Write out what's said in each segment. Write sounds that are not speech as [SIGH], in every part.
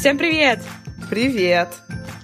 Всем привет! Привет!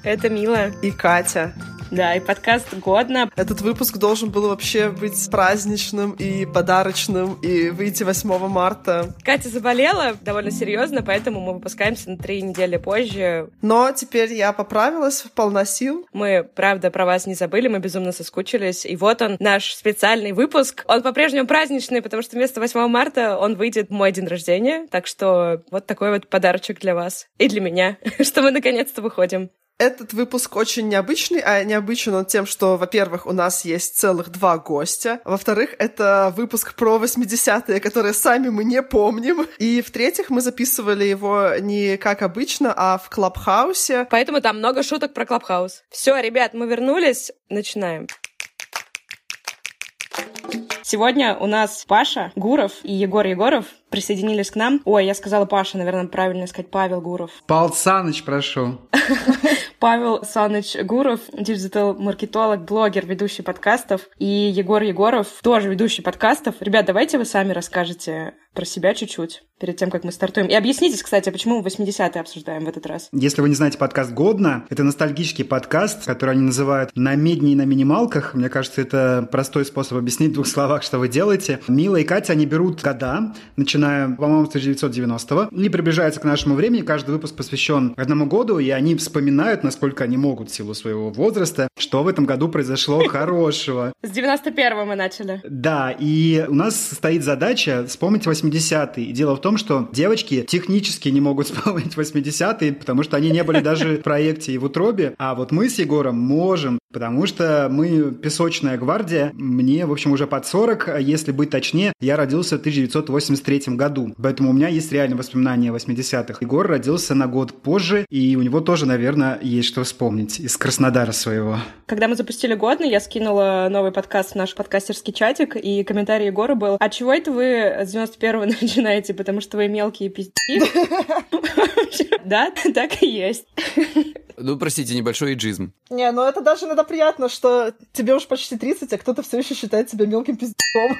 Это Мила. И Катя. Да, и подкаст «Годно». Этот выпуск должен был вообще быть праздничным и подарочным, и выйти 8 марта. Катя заболела довольно серьезно, поэтому мы выпускаемся на три недели позже. Но теперь я поправилась, полна сил. Мы, правда, про вас не забыли, мы безумно соскучились. И вот он, наш специальный выпуск. Он по-прежнему праздничный, потому что вместо 8 марта он выйдет в мой день рождения. Так что вот такой вот подарочек для вас. И для меня, [LAUGHS] что мы наконец-то выходим. Этот выпуск очень необычный, а необычен он тем, что, во-первых, у нас есть целых два гостя, во-вторых, это выпуск про 80-е, которые сами мы не помним, и, в-третьих, мы записывали его не как обычно, а в Клабхаусе. Поэтому там много шуток про Клабхаус. Все, ребят, мы вернулись, начинаем. Сегодня у нас Паша Гуров и Егор Егоров присоединились к нам. Ой, я сказала Паша, наверное, правильно сказать Павел Гуров. Павел Саныч, прошу. [LAUGHS] Павел Саныч Гуров, диджитал-маркетолог, блогер, ведущий подкастов. И Егор Егоров, тоже ведущий подкастов. Ребят, давайте вы сами расскажете про себя чуть-чуть перед тем, как мы стартуем. И объяснитесь, кстати, почему мы 80-е обсуждаем в этот раз. Если вы не знаете подкаст «Годно», это ностальгический подкаст, который они называют «На медне и на минималках». Мне кажется, это простой способ объяснить в двух словах, что вы делаете. Мила и Катя, они берут года, начиная, по-моему, с 1990-го, и приближаются к нашему времени. Каждый выпуск посвящен одному году, и они вспоминают, насколько они могут в силу своего возраста, что в этом году произошло [LAUGHS] хорошего. С 91-го мы начали. Да, и у нас стоит задача вспомнить 80 80-е. дело в том, что девочки технически не могут [LAUGHS] вспомнить 80-е, потому что они не были даже в [LAUGHS] проекте и в утробе. А вот мы с Егором можем, потому что мы песочная гвардия. Мне, в общем, уже под 40, а если быть точнее, я родился в 1983 году. Поэтому у меня есть реальные воспоминания 80-х. Егор родился на год позже, и у него тоже, наверное, есть что вспомнить из Краснодара своего. Когда мы запустили годный, я скинула новый подкаст в наш подкастерский чатик, и комментарий Егора был, а чего это вы с 91 вы [LAUGHS] начинаете, потому что вы мелкие пизди. [LAUGHS] [LAUGHS] Да, так и есть. Ну, простите, небольшой иджизм. Не, ну это даже иногда приятно, что тебе уж почти 30, а кто-то все еще считает себя мелким пиздецом.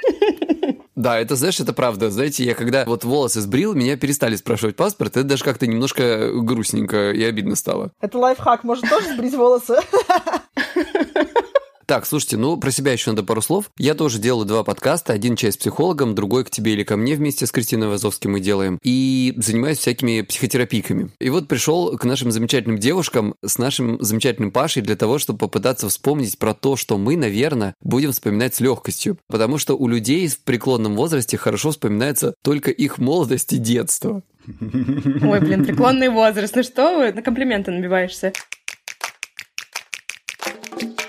[LAUGHS] Да, это, знаешь, это правда. Знаете, я когда вот волосы сбрил, меня перестали спрашивать паспорт, это даже как-то немножко грустненько и обидно стало. Это лайфхак, может тоже сбрить волосы? [LAUGHS] Так, слушайте, ну, про себя еще надо пару слов. Я тоже делаю два подкаста. Один часть с психологом, другой к тебе или ко мне вместе с Кристиной Вазовской мы делаем. И занимаюсь всякими психотерапийками. И вот пришел к нашим замечательным девушкам с нашим замечательным Пашей для того, чтобы попытаться вспомнить про то, что мы, наверное, будем вспоминать с легкостью. Потому что у людей в преклонном возрасте хорошо вспоминается только их молодость и детство. Ой, блин, преклонный возраст. Ну что вы, на комплименты набиваешься?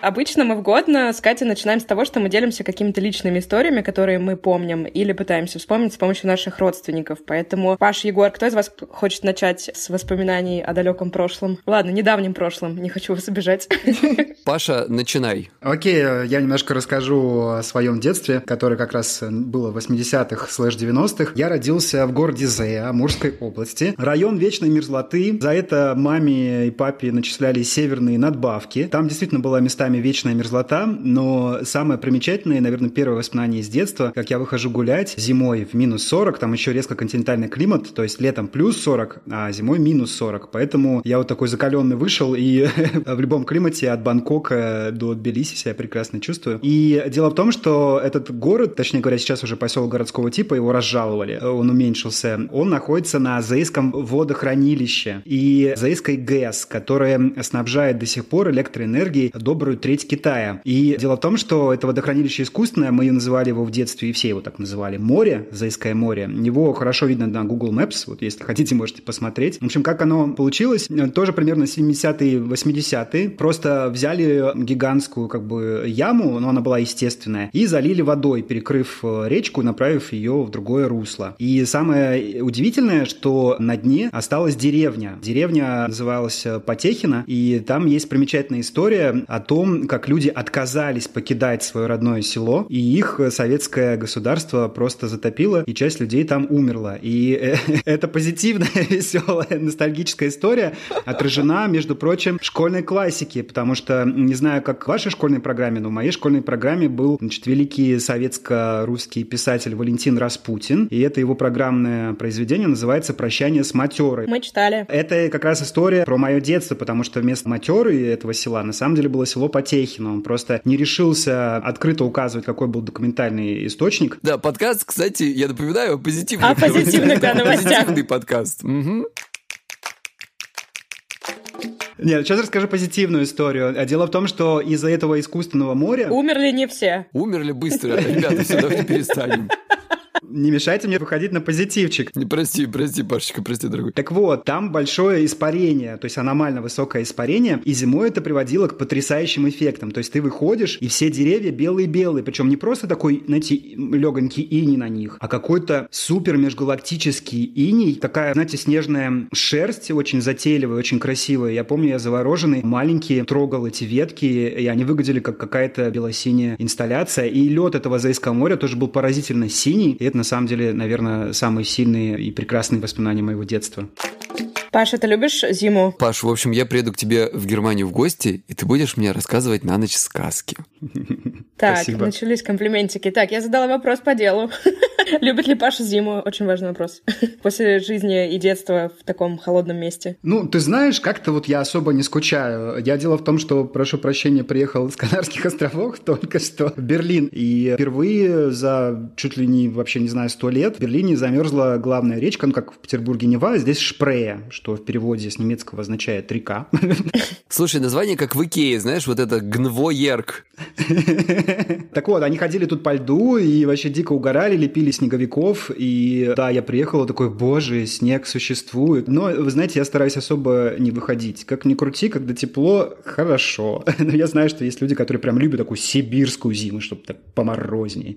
Обычно мы в год с Катей начинаем с того, что мы делимся какими-то личными историями, которые мы помним, или пытаемся вспомнить с помощью наших родственников. Поэтому, Паш, Егор, кто из вас хочет начать с воспоминаний о далеком прошлом? Ладно, недавнем прошлом, не хочу вас обижать. [LAUGHS] Паша, начинай. Окей, я немножко расскажу о своем детстве, которое как раз было в 80-х слэш 90-х. Я родился в городе Зея, Амурской области. Район вечной мерзлоты. За это маме и папе начисляли северные надбавки. Там действительно была места местами вечная мерзлота, но самое примечательное, наверное, первое воспоминание из детства, как я выхожу гулять зимой в минус 40, там еще резко континентальный климат, то есть летом плюс 40, а зимой минус 40. Поэтому я вот такой закаленный вышел, и [LAUGHS] в любом климате от Бангкока до Тбилиси себя прекрасно чувствую. И дело в том, что этот город, точнее говоря, сейчас уже поселок городского типа, его разжаловали, он уменьшился. Он находится на Заиском водохранилище и Заиской ГЭС, которая снабжает до сих пор электроэнергией добрую треть Китая. И дело в том, что это водохранилище искусственное, мы называли его в детстве, и все его так называли, море, Зайское море. Его хорошо видно на Google Maps, вот если хотите, можете посмотреть. В общем, как оно получилось, тоже примерно 70-е, 80-е. Просто взяли гигантскую как бы яму, но она была естественная, и залили водой, перекрыв э, речку, направив ее в другое русло. И самое удивительное, что на дне осталась деревня. Деревня называлась Потехина, и там есть примечательная история о том, том, как люди отказались покидать свое родное село, и их советское государство просто затопило, и часть людей там умерла. И э, [LAUGHS] это позитивная, [LAUGHS] веселая, ностальгическая история отражена, между прочим, в школьной классике, потому что, не знаю, как в вашей школьной программе, но в моей школьной программе был значит, великий советско-русский писатель Валентин Распутин, и это его программное произведение называется «Прощание с матерой». Мы читали. Это как раз история про мое детство, потому что вместо матеры этого села на самом деле было село Потехино. Он просто не решился открыто указывать, какой был документальный источник. Да, подкаст, кстати, я напоминаю, о позитивных О позитивных, да. [LAUGHS] Позитивный подкаст. Нет, сейчас расскажу позитивную историю. А Дело в том, что из-за этого искусственного моря... Умерли не все. Умерли быстро. Ребята, все, давайте перестанем. Не мешайте мне выходить на позитивчик. Не, Прости, прости, Пашечка, прости, дорогой. Так вот, там большое испарение, то есть аномально высокое испарение, и зимой это приводило к потрясающим эффектам. То есть ты выходишь, и все деревья белые-белые, причем не просто такой, знаете, легонький иней на них, а какой-то супер межгалактический иней, такая, знаете, снежная шерсть, очень затейливая, очень красивая. Я помню, я завороженный, маленький, трогал эти ветки, и они выглядели как какая-то белосиняя инсталляция. И лед этого Зайского моря тоже был поразительно синий, и это на самом деле, наверное, самые сильные и прекрасные воспоминания моего детства. Паша, ты любишь зиму? Паш, в общем, я приеду к тебе в Германию в гости, и ты будешь мне рассказывать на ночь сказки. Так, Спасибо. начались комплиментики. Так, я задала вопрос по делу. [LAUGHS] Любит ли Паша зиму? Очень важный вопрос. [LAUGHS] После жизни и детства в таком холодном месте. Ну, ты знаешь, как-то вот я особо не скучаю. Я дело в том, что, прошу прощения, приехал с [LAUGHS] Канарских островов только что в Берлин. И впервые за чуть ли не, вообще не знаю, сто лет в Берлине замерзла главная речка, ну, как в Петербурге Нева, а здесь Шпрея, что в переводе с немецкого означает река. Слушай, название как в Икее, знаешь, вот это Гнвоерк. Так вот, они ходили тут по льду и вообще дико угорали, лепили снеговиков. И да, я приехал такой, боже, снег существует. Но, вы знаете, я стараюсь особо не выходить. Как ни крути, когда тепло, хорошо. [LAUGHS] Но я знаю, что есть люди, которые прям любят такую сибирскую зиму, чтобы так поморознее.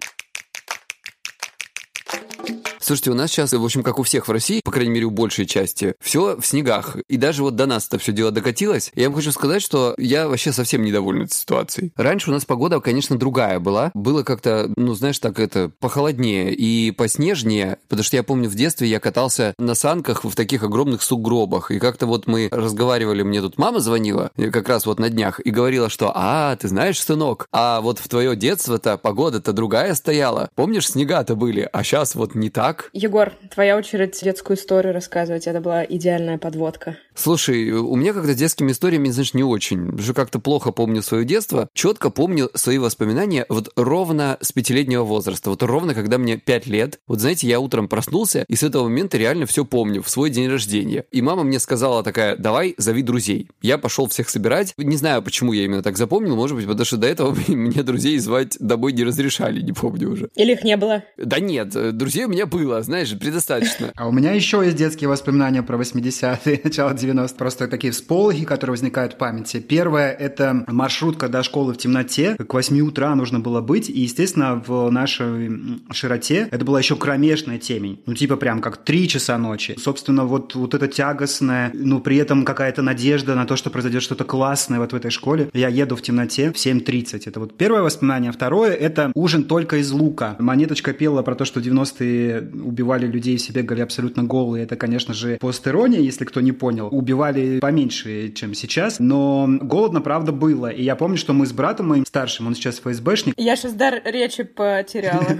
Слушайте, у нас сейчас, в общем, как у всех в России, по крайней мере, у большей части, все в снегах. И даже вот до нас это все дело докатилось. Я вам хочу сказать, что я вообще совсем недоволен этой ситуацией. Раньше у нас погода, конечно, другая была. Было как-то, ну, знаешь, так это, похолоднее и поснежнее, потому что я помню, в детстве я катался на санках в таких огромных сугробах. И как-то вот мы разговаривали, мне тут мама звонила, как раз вот на днях, и говорила, что, а, ты знаешь, сынок, а вот в твое детство-то погода-то другая стояла. Помнишь, снега-то были, а сейчас вот не так. Егор, твоя очередь детскую историю рассказывать. Это была идеальная подводка. Слушай, у меня как-то с детскими историями, знаешь, не очень. Что как-то плохо помню свое детство. Четко помню свои воспоминания вот ровно с пятилетнего возраста. Вот ровно, когда мне пять лет. Вот знаете, я утром проснулся, и с этого момента реально все помню, в свой день рождения. И мама мне сказала такая, давай, зови друзей. Я пошел всех собирать. Не знаю, почему я именно так запомнил. Может быть, потому что до этого [LAUGHS] мне друзей звать домой не разрешали, не помню уже. Или их не было? Да нет, друзей у меня было, знаешь, предостаточно. А у меня еще есть детские воспоминания про 80-е, [LAUGHS] начало 90-х. Просто такие всполохи, которые возникают в памяти. Первое – это маршрутка до школы в темноте. К 8 утра нужно было быть. И, естественно, в нашей широте это была еще кромешная темень. Ну, типа прям как 3 часа ночи. Собственно, вот, вот это тягостное, но при этом какая-то надежда на то, что произойдет что-то классное вот в этой школе. Я еду в темноте в 7.30. Это вот первое воспоминание. Второе – это ужин только из лука. Монеточка пела про то, что в 90-е убивали людей, все бегали абсолютно голые. Это, конечно же, постерония, если кто не понял. Убивали поменьше, чем сейчас, но голодно, правда, было. И я помню, что мы с братом моим старшим, он сейчас ФСБшник, Я сейчас дар речи потеряла. [LAUGHS]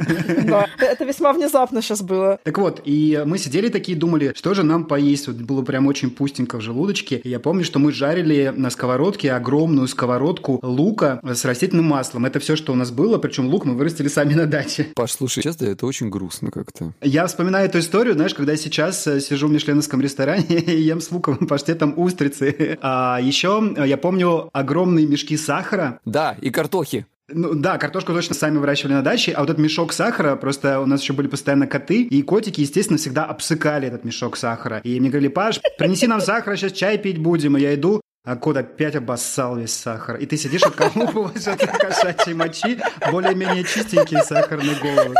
Да, это весьма внезапно сейчас было. Так вот, и мы сидели такие, думали, что же нам поесть. Вот было прям очень пустенько в желудочке. И я помню, что мы жарили на сковородке огромную сковородку лука с растительным маслом. Это все, что у нас было, причем лук мы вырастили сами на даче. Паш, слушай, честно, это очень грустно как-то. Я вспоминаю эту историю, знаешь, когда я сейчас э, сижу в мишленовском ресторане [LAUGHS] и ем с луковым паштетом устрицы. [LAUGHS] А еще э, я помню огромные мешки сахара, Да, и картохи. ну да, картошку точно сами выращивали на даче, а вот этот мешок сахара, просто у нас еще были постоянно коты, и котики, естественно, всегда обсыкали этот мешок сахара. И мне говорили, Паш, принеси нам сахара, сейчас чай пить будем. И я иду, а кот опять обоссал весь сахар. И ты сидишь, отколупываешь [LAUGHS] от кошачьей мочи более-менее чистенькие сахарные головы.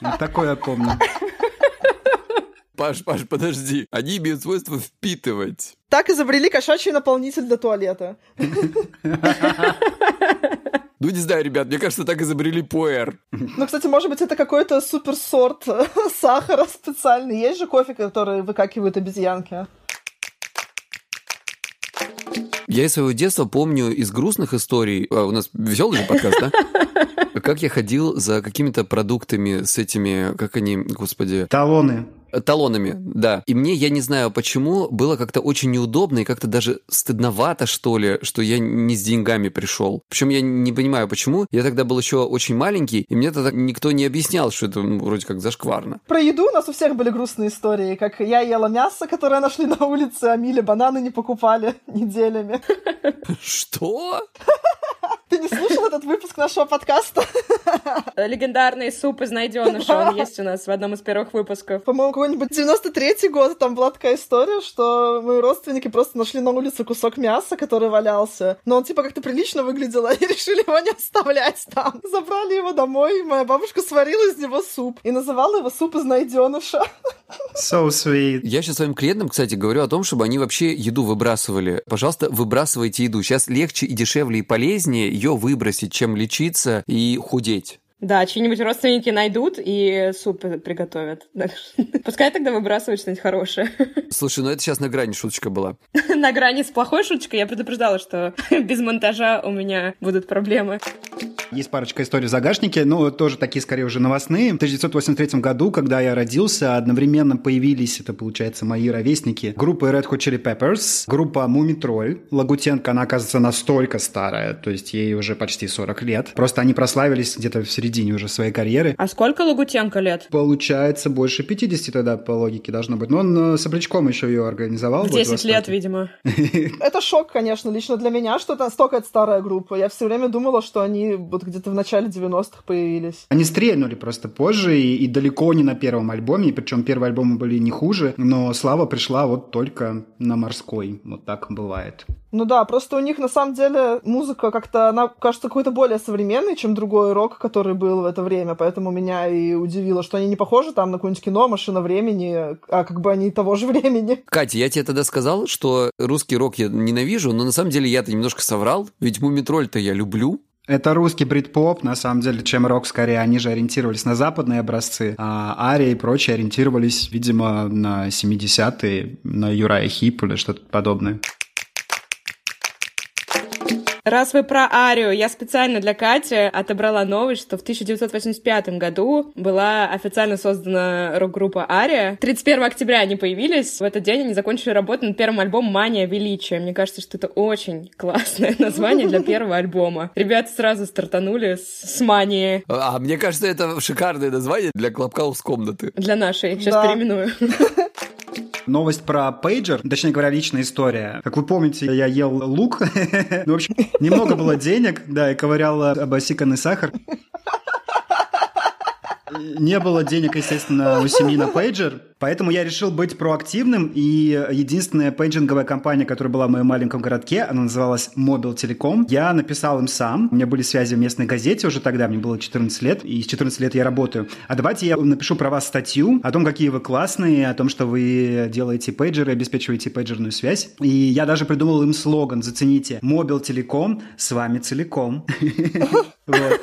Вот такое я помню. Паш, Паш, подожди. Они имеют свойство впитывать. Так изобрели кошачий наполнитель для туалета. [LAUGHS] Ну, не знаю, ребят, мне кажется, так изобрели пуэр. Ну, кстати, может быть, это какой-то суперсорт [LAUGHS] сахара специальный. Есть же кофе, который выкакивают обезьянки. Я из своего детства помню из грустных историй, а, у нас веселый же подкаст, да? [LAUGHS] Как я ходил за какими-то продуктами с этими, как они, господи... Талоны. Талонами, да. И мне, я не знаю почему, было как-то очень неудобно и как-то даже стыдновато, что ли, что я не с деньгами пришел. Причем я не понимаю, почему. Я тогда был еще очень маленький, и мне тогда никто не объяснял, что это ну, вроде как зашкварно. Про еду у нас у всех были грустные истории, как я ела мясо, которое нашли на улице, а Миле бананы не покупали [LAUGHS] неделями. Что? [LAUGHS] Ты не слушал этот выпуск нашего подкаста? Легендарный суп из найденыша, он есть у нас в одном из первых выпусков. По-моему, какой-нибудь 93-й год, там была такая история, что мои родственники просто нашли на улице кусок мяса, который валялся, но он типа как-то прилично выглядел, [LAUGHS] и решили его не оставлять там. Забрали его домой, и моя бабушка сварила из него суп, и называла его суп из найденыша. So sweet. Я сейчас своим клиентам, кстати, говорю о том, чтобы они вообще еду выбрасывали. Пожалуйста, выбрасывайте еду. Сейчас легче и дешевле и полезнее ее выбросить, чем лечиться и худеть. Да, чьи-нибудь родственники найдут и суп приготовят. [LAUGHS] Пускай тогда выбрасывают что-нибудь хорошее. [LAUGHS] Слушай, ну это сейчас на грани шуточка была. [LAUGHS] на грани с плохой шуточкой я предупреждала, что без монтажа у меня будут проблемы. Есть парочка историй в загашнике, но тоже такие, скорее, уже новостные. В 1983 году, когда я родился, одновременно появились, это, получается, мои ровесники, группа Red Hot Chili Peppers, группа Мумитроль. Лагутенко, она, оказывается, настолько старая, то есть ей уже почти 40 лет. Просто они прославились где-то в середине уже своей карьеры. А сколько Лагутенко лет? Получается, больше 50 тогда, по логике, должно быть. Но он э, с Обличком еще ее организовал. В 10 лет, видимо. [LAUGHS] Это шок, конечно, лично для меня, что это настолько это старая группа. Я все время думала, что они вот где-то в начале 90-х появились. Они стрельнули просто позже и, и далеко не на первом альбоме, причем первые альбомы были не хуже, но слава пришла вот только на морской. Вот так бывает. Ну да, просто у них на самом деле музыка как-то, она кажется какой-то более современной, чем другой рок, который был в это время, поэтому меня и удивило, что они не похожи там на какое-нибудь кино, машина времени, а как бы они того же времени. Катя, я тебе тогда сказал, что русский рок я ненавижу, но на самом деле я-то немножко соврал, ведь Мумитроль-то я люблю, это русский брит-поп, на самом деле, чем рок скорее. Они же ориентировались на западные образцы, а Ария и прочие ориентировались, видимо, на 70-е, на Юрая Хип или что-то подобное. Раз вы про Арию, я специально для Кати отобрала новость, что в 1985 году была официально создана рок-группа Ария. 31 октября они появились. В этот день они закончили работу над первым альбомом «Мания величия». Мне кажется, что это очень классное [LAUGHS] название для первого альбома. Ребята сразу стартанули с, с «Мании». А мне кажется, это шикарное название для Клабхаус комнаты. Для нашей. Сейчас да. переименую. [LAUGHS] Новость про пейджер, точнее говоря, личная история. Как вы помните, я ел лук. [LAUGHS] ну, в общем, немного было денег, да, и ковырял обосиканный сахар. Не было денег, естественно, у семьи на пейджер, поэтому я решил быть проактивным, и единственная пейджинговая компания, которая была в моем маленьком городке, она называлась Mobile Telecom, я написал им сам, у меня были связи в местной газете уже тогда, мне было 14 лет, и с 14 лет я работаю. А давайте я напишу про вас статью о том, какие вы классные, о том, что вы делаете пейджеры, обеспечиваете пейджерную связь. И я даже придумал им слоган, зацените, Mobile Telecom с вами целиком. [LAUGHS] Вот.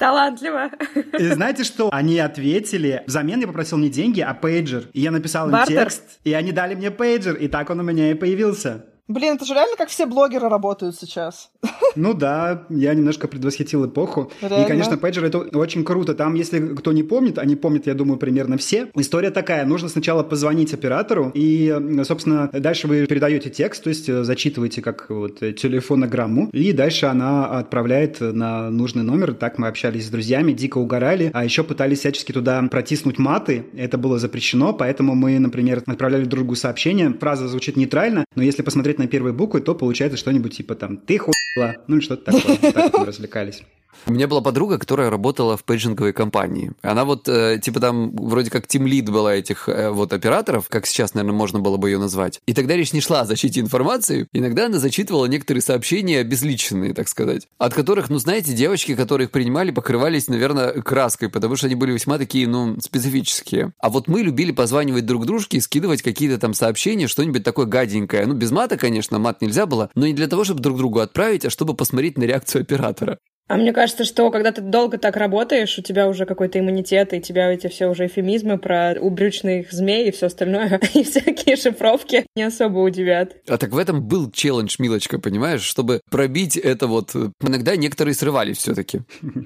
Талантливо. И знаете что? Они ответили. Взамен я попросил не деньги, а пейджер. И я написал им Бартер. текст, и они дали мне пейджер, и так он у меня и появился. Блин, это же реально как все блогеры работают сейчас. Ну да, я немножко предвосхитил эпоху. Реально? И, конечно, пейджер это очень круто. Там, если кто не помнит, они помнят, я думаю, примерно все. История такая. Нужно сначала позвонить оператору, и, собственно, дальше вы передаете текст, то есть э, зачитываете как вот телефонограмму, и дальше она отправляет на нужный номер. Так мы общались с друзьями, дико угорали, а еще пытались всячески туда протиснуть маты. Это было запрещено, поэтому мы, например, отправляли друг другу сообщение. Фраза звучит нейтрально, но если посмотреть на первые буквы, то получается что-нибудь типа там «ты хуйла», ну или что-то такое. Так мы развлекались. У меня была подруга, которая работала в пейджинговой компании. Она вот, э, типа там, вроде как тимлид была этих э, вот операторов, как сейчас, наверное, можно было бы ее назвать. И тогда речь не шла о защите информации. Иногда она зачитывала некоторые сообщения безличные, так сказать, от которых, ну, знаете, девочки, которые их принимали, покрывались, наверное, краской, потому что они были весьма такие, ну, специфические. А вот мы любили позванивать друг дружке и скидывать какие-то там сообщения, что-нибудь такое гаденькое. Ну, без мата, конечно, мат нельзя было, но не для того, чтобы друг другу отправить, а чтобы посмотреть на реакцию оператора. А мне кажется, что когда ты долго так работаешь, у тебя уже какой-то иммунитет, и у тебя эти все уже эфемизмы про убрючных змей и все остальное, [LAUGHS] и всякие шифровки не особо удивят. А так в этом был челлендж, Милочка, понимаешь, чтобы пробить это вот. Иногда некоторые срывались все-таки. [LAUGHS]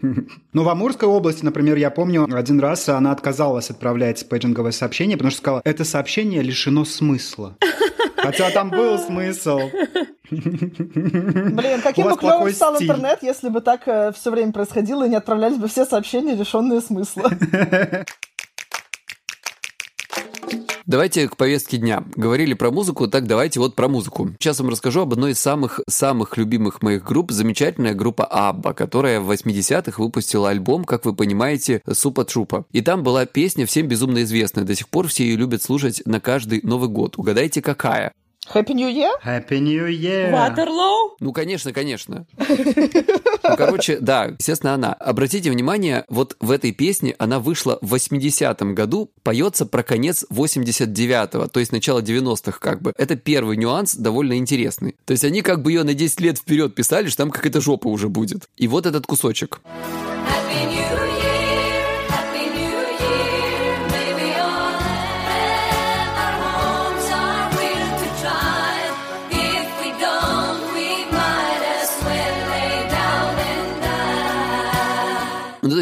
Ну, в Амурской области, например, я помню, один раз она отказалась отправлять пейджинговое сообщение, потому что сказала, это сообщение лишено смысла. [LAUGHS] Хотя там был смысл. Блин, каким бы клевым стал стиль. интернет, если бы так э, все время происходило и не отправлялись бы все сообщения, лишенные смысла. [LAUGHS] Давайте к повестке дня. Говорили про музыку, так давайте вот про музыку. Сейчас вам расскажу об одной из самых-самых любимых моих групп, замечательная группа Абба, которая в 80-х выпустила альбом, как вы понимаете, Супа Трупа. И там была песня всем безумно известная. До сих пор все ее любят слушать на каждый Новый год. Угадайте, какая? Happy New Year? Happy New Year! Waterloo? Ну, конечно, конечно. Ну, короче, да, естественно, она. Обратите внимание, вот в этой песне она вышла в 80-м году, поется про конец 89-го, то есть начало 90-х как бы. Это первый нюанс, довольно интересный. То есть они как бы ее на 10 лет вперед писали, что там какая-то жопа уже будет. И вот этот кусочек. Happy New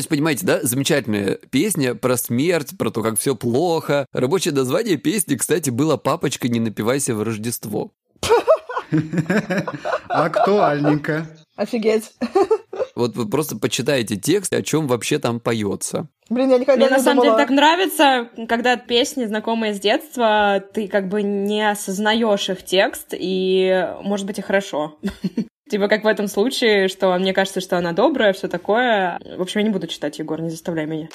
есть, понимаете, да, замечательная песня про смерть, про то, как все плохо. Рабочее название песни, кстати, было «Папочка, не напивайся в Рождество». [LAUGHS] Актуальненько. Офигеть. [LAUGHS] Вот вы просто почитаете текст, о чем вообще там поется. Блин, я никогда Мне не на самом деле так нравится, когда песни, знакомые с детства, ты как бы не осознаешь их текст, и может быть и хорошо. [LAUGHS] Типа как в этом случае, что мне кажется, что она добрая, все такое. В общем, я не буду читать, Егор, не заставляй меня.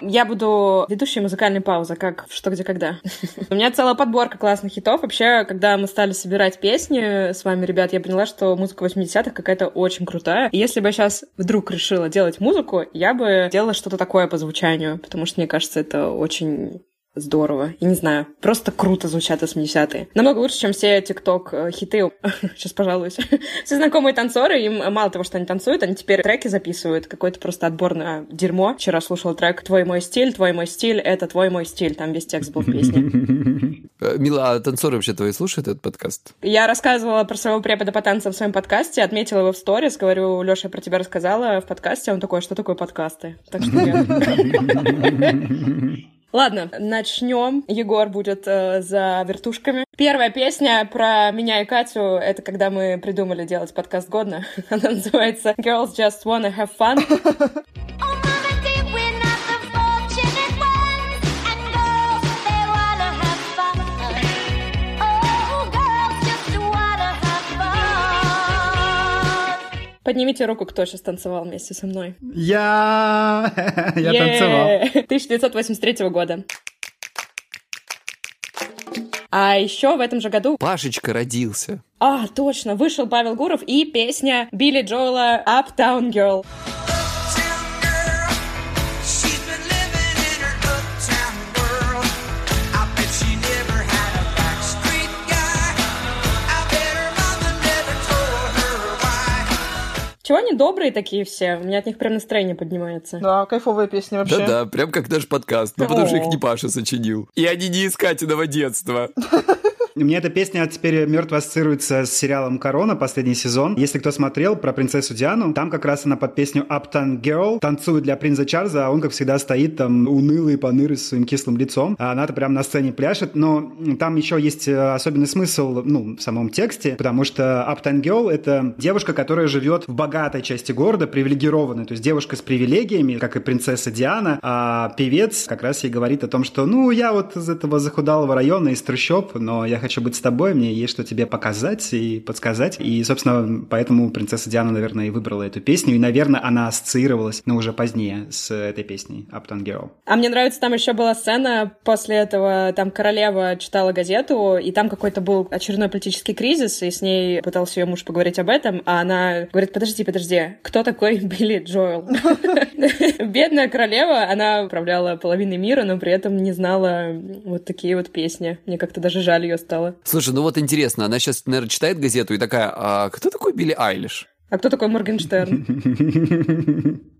Я буду ведущей музыкальной паузы, как «Что, где, когда». [LAUGHS] У меня целая подборка классных хитов. Вообще, когда мы стали собирать песни с вами, ребят, я поняла, что музыка 80-х какая-то очень крутая. И если бы я сейчас вдруг решила делать музыку, я бы делала что-то такое по звучанию, потому что, мне кажется, это очень здорово. И не знаю, просто круто звучат 80-е. Намного лучше, чем все тикток-хиты. [LAUGHS] Сейчас пожалуюсь. [LAUGHS] все знакомые танцоры, им мало того, что они танцуют, они теперь треки записывают. Какой-то просто отборное дерьмо. Вчера слушал трек «Твой мой стиль», «Твой мой стиль», «Это твой мой стиль». Там весь текст был в песне. [LAUGHS] Э, Мила, а танцоры вообще твои слушают этот подкаст? Я рассказывала про своего препода по танцам в своем подкасте, отметила его в сторис, говорю, Леша, я про тебя рассказала в подкасте. Он такой, «А что такое подкасты? Так что. Ладно, начнем. Егор будет э, за вертушками. Первая песня про меня и Катю — это когда мы придумали делать подкаст годно. [LAUGHS] Она называется «Girls Just Wanna Have Fun». [LAUGHS] Поднимите руку, кто сейчас танцевал вместе со мной. Я... [LAUGHS] Я танцевал. 1983 года. А еще в этом же году... Пашечка родился. А, точно, вышел Павел Гуров и песня Билли Джоэла «Uptown Girl». Чего они добрые такие все? У меня от них прям настроение поднимается. Да, кайфовые песни вообще. Да-да, прям как наш подкаст. Ну, потому что их не Паша сочинил. И они не из Катиного детства. [LAUGHS] Мне эта песня теперь мертво ассоциируется с сериалом «Корона», последний сезон. Если кто смотрел про принцессу Диану, там как раз она под песню «Uptown Girl» танцует для принца Чарльза, а он, как всегда, стоит там унылый, понырый, с своим кислым лицом. А она-то прям на сцене пляшет. Но там еще есть э, особенный смысл, ну, в самом тексте, потому что «Uptown Girl» — это девушка, которая живет в богатой части города, привилегированной. То есть девушка с привилегиями, как и принцесса Диана, а певец как раз ей говорит о том, что, ну, я вот из этого захудалого района, из трущоб, но я хочу быть с тобой, мне есть что тебе показать и подсказать. И, собственно, поэтому принцесса Диана, наверное, и выбрала эту песню. И, наверное, она ассоциировалась, но уже позднее, с этой песней Uptown Girl. А мне нравится, там еще была сцена после этого, там королева читала газету, и там какой-то был очередной политический кризис, и с ней пытался ее муж поговорить об этом, а она говорит, подожди, подожди, кто такой [LAUGHS] Билли Джоэл? [LAUGHS] Бедная королева, она управляла половиной мира, но при этом не знала вот такие вот песни. Мне как-то даже жаль ее. Слушай, ну вот интересно, она сейчас, наверное, читает газету и такая, а кто такой Билли Айлиш? А кто такой Моргенштерн? [LAUGHS]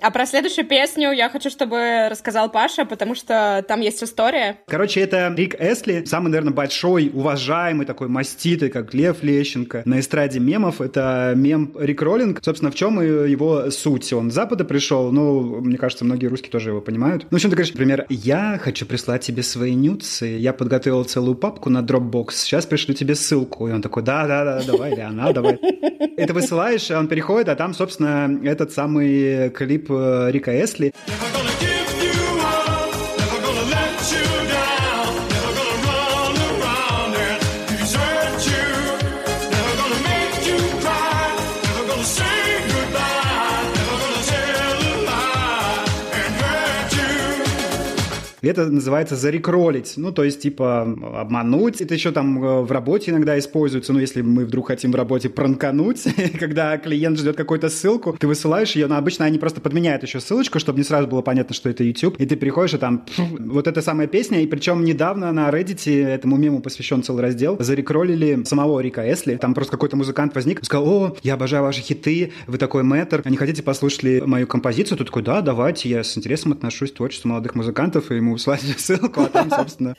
А про следующую песню я хочу, чтобы рассказал Паша, потому что там есть история. Короче, это Рик Эсли, самый, наверное, большой, уважаемый такой маститый, как Лев Лещенко на эстраде мемов. Это мем Рик Роллинг. Собственно, в чем его суть? Он с Запада пришел, ну, мне кажется, многие русские тоже его понимают. Ну, в чем ты говоришь, например, я хочу прислать тебе свои нюцы, я подготовил целую папку на Dropbox, сейчас пришлю тебе ссылку. И он такой, да-да-да, давай, или она, давай. Это высылаешь, он переходит, а там, собственно, этот самый клип клип Рика Эсли. Это называется зарекролить, ну, то есть, типа, обмануть. Это еще там э, в работе иногда используется, ну, если мы вдруг хотим в работе пранкануть, [LAUGHS] когда клиент ждет какую-то ссылку, ты высылаешь ее, но обычно они просто подменяют еще ссылочку, чтобы не сразу было понятно, что это YouTube, и ты приходишь, и там вот эта самая песня, и причем недавно на Reddit этому мему посвящен целый раздел, зарекролили самого Рика Эсли, там просто какой-то музыкант возник, сказал, о, я обожаю ваши хиты, вы такой мэтр, а не хотите послушать ли мою композицию? Тут такой, да, давайте, я с интересом отношусь к творчеству молодых музыкантов, и ему слали ссылку, а там, [LAUGHS] собственно,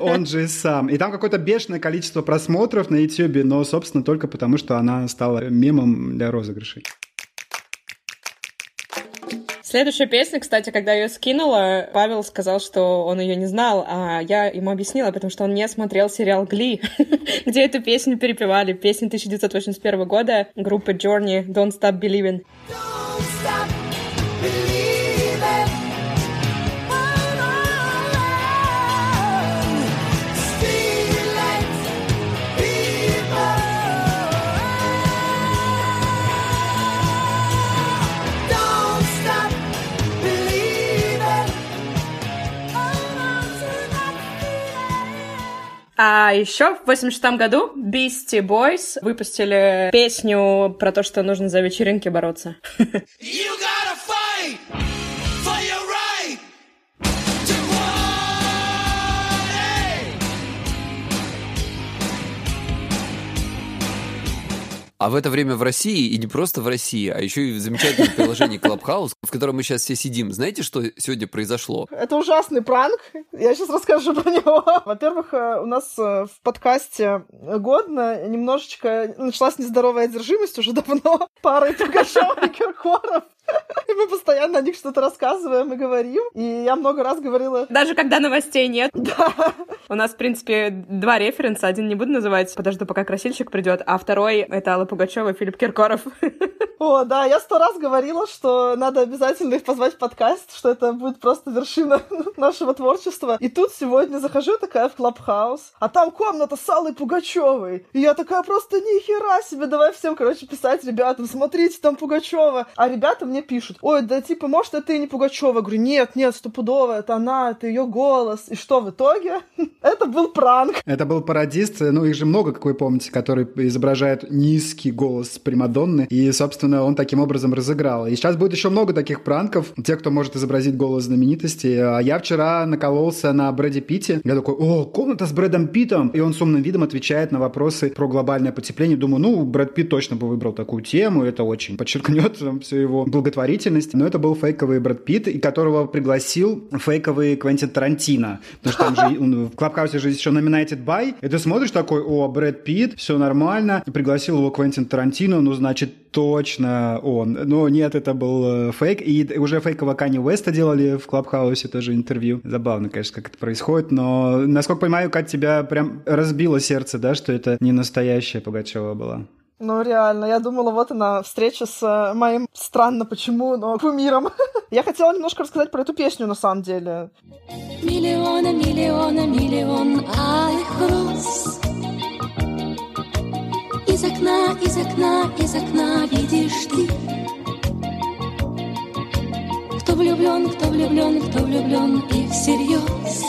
он же сам. И там какое-то бешеное количество просмотров на YouTube, но, собственно, только потому, что она стала мемом для розыгрышей. Следующая песня, кстати, когда я ее скинула, Павел сказал, что он ее не знал, а я ему объяснила, потому что он не смотрел сериал «Гли», [LAUGHS] где эту песню перепевали. Песня 1981 года группы Journey «Don't Stop Believing». Don't stop А еще в 86 году Beastie Boys выпустили песню про то, что нужно за вечеринки бороться. [LAUGHS] You gotta fight! А в это время в России, и не просто в России, а еще и в замечательном приложении Clubhouse, в котором мы сейчас все сидим. Знаете, что сегодня произошло? Это ужасный пранк. Я сейчас расскажу про него. [LAUGHS] Во-первых, э, у нас э, в подкасте годно немножечко началась нездоровая одержимость уже давно [LAUGHS] парой Пугачева и Киркоров. [LAUGHS] И мы постоянно о них что-то рассказываем и говорим. И я много раз говорила... [LAUGHS] Даже когда новостей нет. [LAUGHS] Да. У нас, в принципе, два референса. Один не буду называть, подожду, пока красильщик придет, а второй — это Алла Пугачева и Филипп Киркоров. О, да, я сто раз говорила, что надо обязательно их позвать в подкаст, что это будет просто вершина нашего творчества. И тут сегодня захожу такая в Клабхаус, а там комната с Аллой Пугачевой. И я такая просто нихера себе, давай всем, короче, писать ребятам, смотрите, там Пугачева. А ребята мне пишут, ой, да типа, может, это и не Пугачева. Я говорю, нет, нет, стопудово, это она, это ее голос. И что в итоге? [LAUGHS] это был пранк. Это был пародист, ну их же много, как вы помните, который изображает низкий голос Примадонны. И, собственно, он таким образом разыграл. И сейчас будет еще много таких пранков. Те, кто может изобразить голос знаменитости. А я вчера накололся на Брэде Питте. Я такой, о, комната с Брэдом Питтом. И он с умным видом отвечает на вопросы про глобальное потепление. Думаю, ну, Брэд Питт точно бы выбрал такую тему. Это очень подчеркнет там, всю его благотворительность. Но это был фейковый Брэд Питт, и которого пригласил фейковый Квентин Тарантино. Потому что там же в Клабхаусе же еще nominated by. И ты смотришь такой, о, Брэд Питт, все нормально. Пригласил его Квентин Тарантино, ну, значит, точно он. Но нет, это был э, фейк. И уже фейкового Кани Уэста делали в Клабхаусе тоже интервью. Забавно, конечно, как это происходит. Но, насколько понимаю, Кать, тебя прям разбило сердце, да, что это не настоящая Пугачева была? Ну, реально, я думала, вот она, встреча с э, моим, странно почему, но кумиром. [LAUGHS] я хотела немножко рассказать про эту песню, на самом деле. Миллиона, миллиона, миллион алых роз. Из окна, из окна, из окна видишь ты. Кто влюблен, кто влюблен, кто влюблен и всерьез.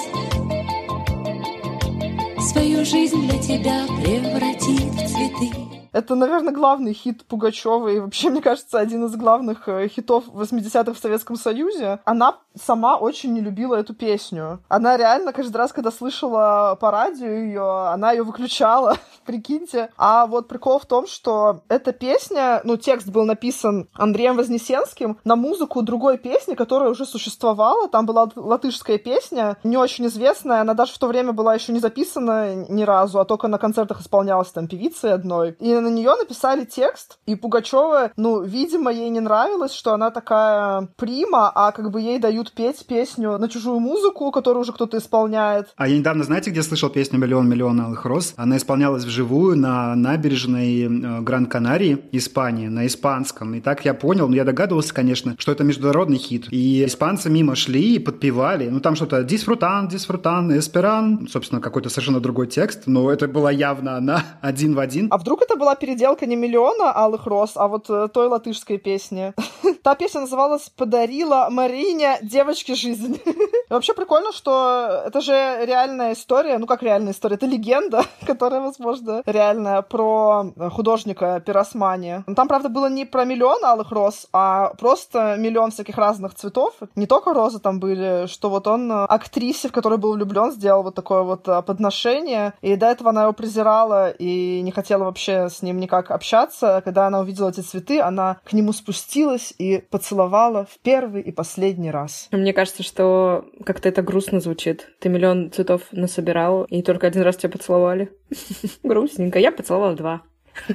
Свою жизнь для тебя превратит в цветы это, наверное, главный хит Пугачева и вообще, [LAUGHS] мне кажется, один из главных э, хитов 80-х в Советском Союзе. Она сама очень не любила эту песню. Она реально каждый раз, когда слышала по радио ее, она ее выключала, [LAUGHS] прикиньте. А вот прикол в том, что эта песня, ну, текст был написан Андреем Вознесенским на музыку другой песни, которая уже существовала. Там была латышская песня, не очень известная. Она даже в то время была еще не записана ни разу, а только на концертах исполнялась там певицей одной. И на нее написали текст, и Пугачева, ну, видимо, ей не нравилось, что она такая прима, а как бы ей дают петь песню на чужую музыку, которую уже кто-то исполняет. А я недавно, знаете, где слышал песню «Миллион-миллион алых роз»? Она исполнялась вживую на набережной э, Гран-Канарии, Испании, на испанском. И так я понял, ну, я догадывался, конечно, что это международный хит. И испанцы мимо шли и подпевали. Ну, там что-то «Дисфрутан, дисфрутан, эсперан». Собственно, какой-то совершенно другой текст, но это была явно она [LAUGHS] один в один. А вдруг это была была переделка не миллиона алых роз, а вот э, той латышской песни. [LAUGHS] Та песня называлась «Подарила Марине девочке жизнь». [LAUGHS] Вообще прикольно, что это же реальная история, ну как реальная история, это легенда, [LAUGHS] которая, возможно, реальная про художника Пиросмани. Там, правда, было не про миллион алых роз, а просто миллион всяких разных цветов. Не только розы там были, что вот он актрисе, в которой был влюблен, сделал вот такое вот э, подношение, и до этого она его презирала и не хотела вообще с ним никак общаться. Когда она увидела эти цветы, она к нему спустилась и поцеловала в первый и последний раз. Мне кажется, что как-то это грустно звучит. Ты миллион цветов насобирал, и только один раз тебя поцеловали. [LAUGHS] Грустненько. Я поцеловала два.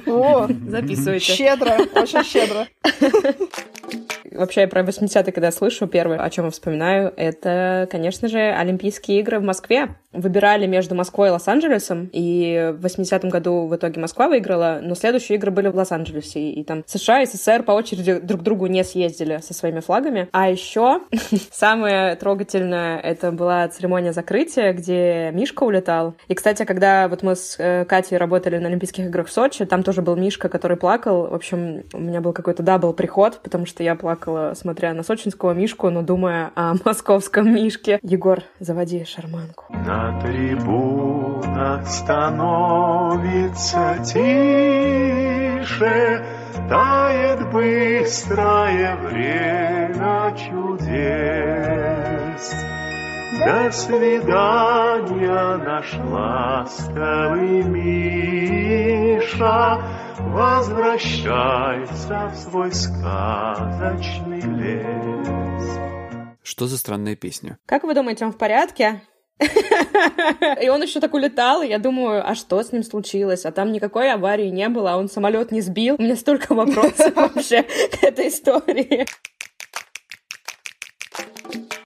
О, записывайте. Щедро, очень щедро. Вообще, я про 80-е, когда слышу, первое, о чем я вспоминаю, это, конечно же, Олимпийские игры в Москве. Выбирали между Москвой и Лос-Анджелесом, и в 80-м году в итоге Москва выиграла, но следующие игры были в Лос-Анджелесе, и там США и СССР по очереди друг к другу не съездили со своими флагами. А еще [LAUGHS] самое трогательное, это была церемония закрытия, где Мишка улетал. И, кстати, когда вот мы с э, Катей работали на Олимпийских играх в Сочи, там тоже был Мишка, который плакал. В общем, у меня был какой-то double приход, потому что я плакала смотря на сочинского Мишку, но думая о [LAUGHS] московском Мишке. Егор, заводи шарманку. На трибунах становится тише, Тает быстрое время чудес. До свидания, наш ласковый Миша, Возвращается в свой сказочный лес. Что за странная песня? Как вы думаете, он в порядке? [LAUGHS] И он еще так улетал, и я думаю, а что с ним случилось? А там никакой аварии не было, а он самолет не сбил. У меня столько вопросов [LAUGHS] вообще к этой истории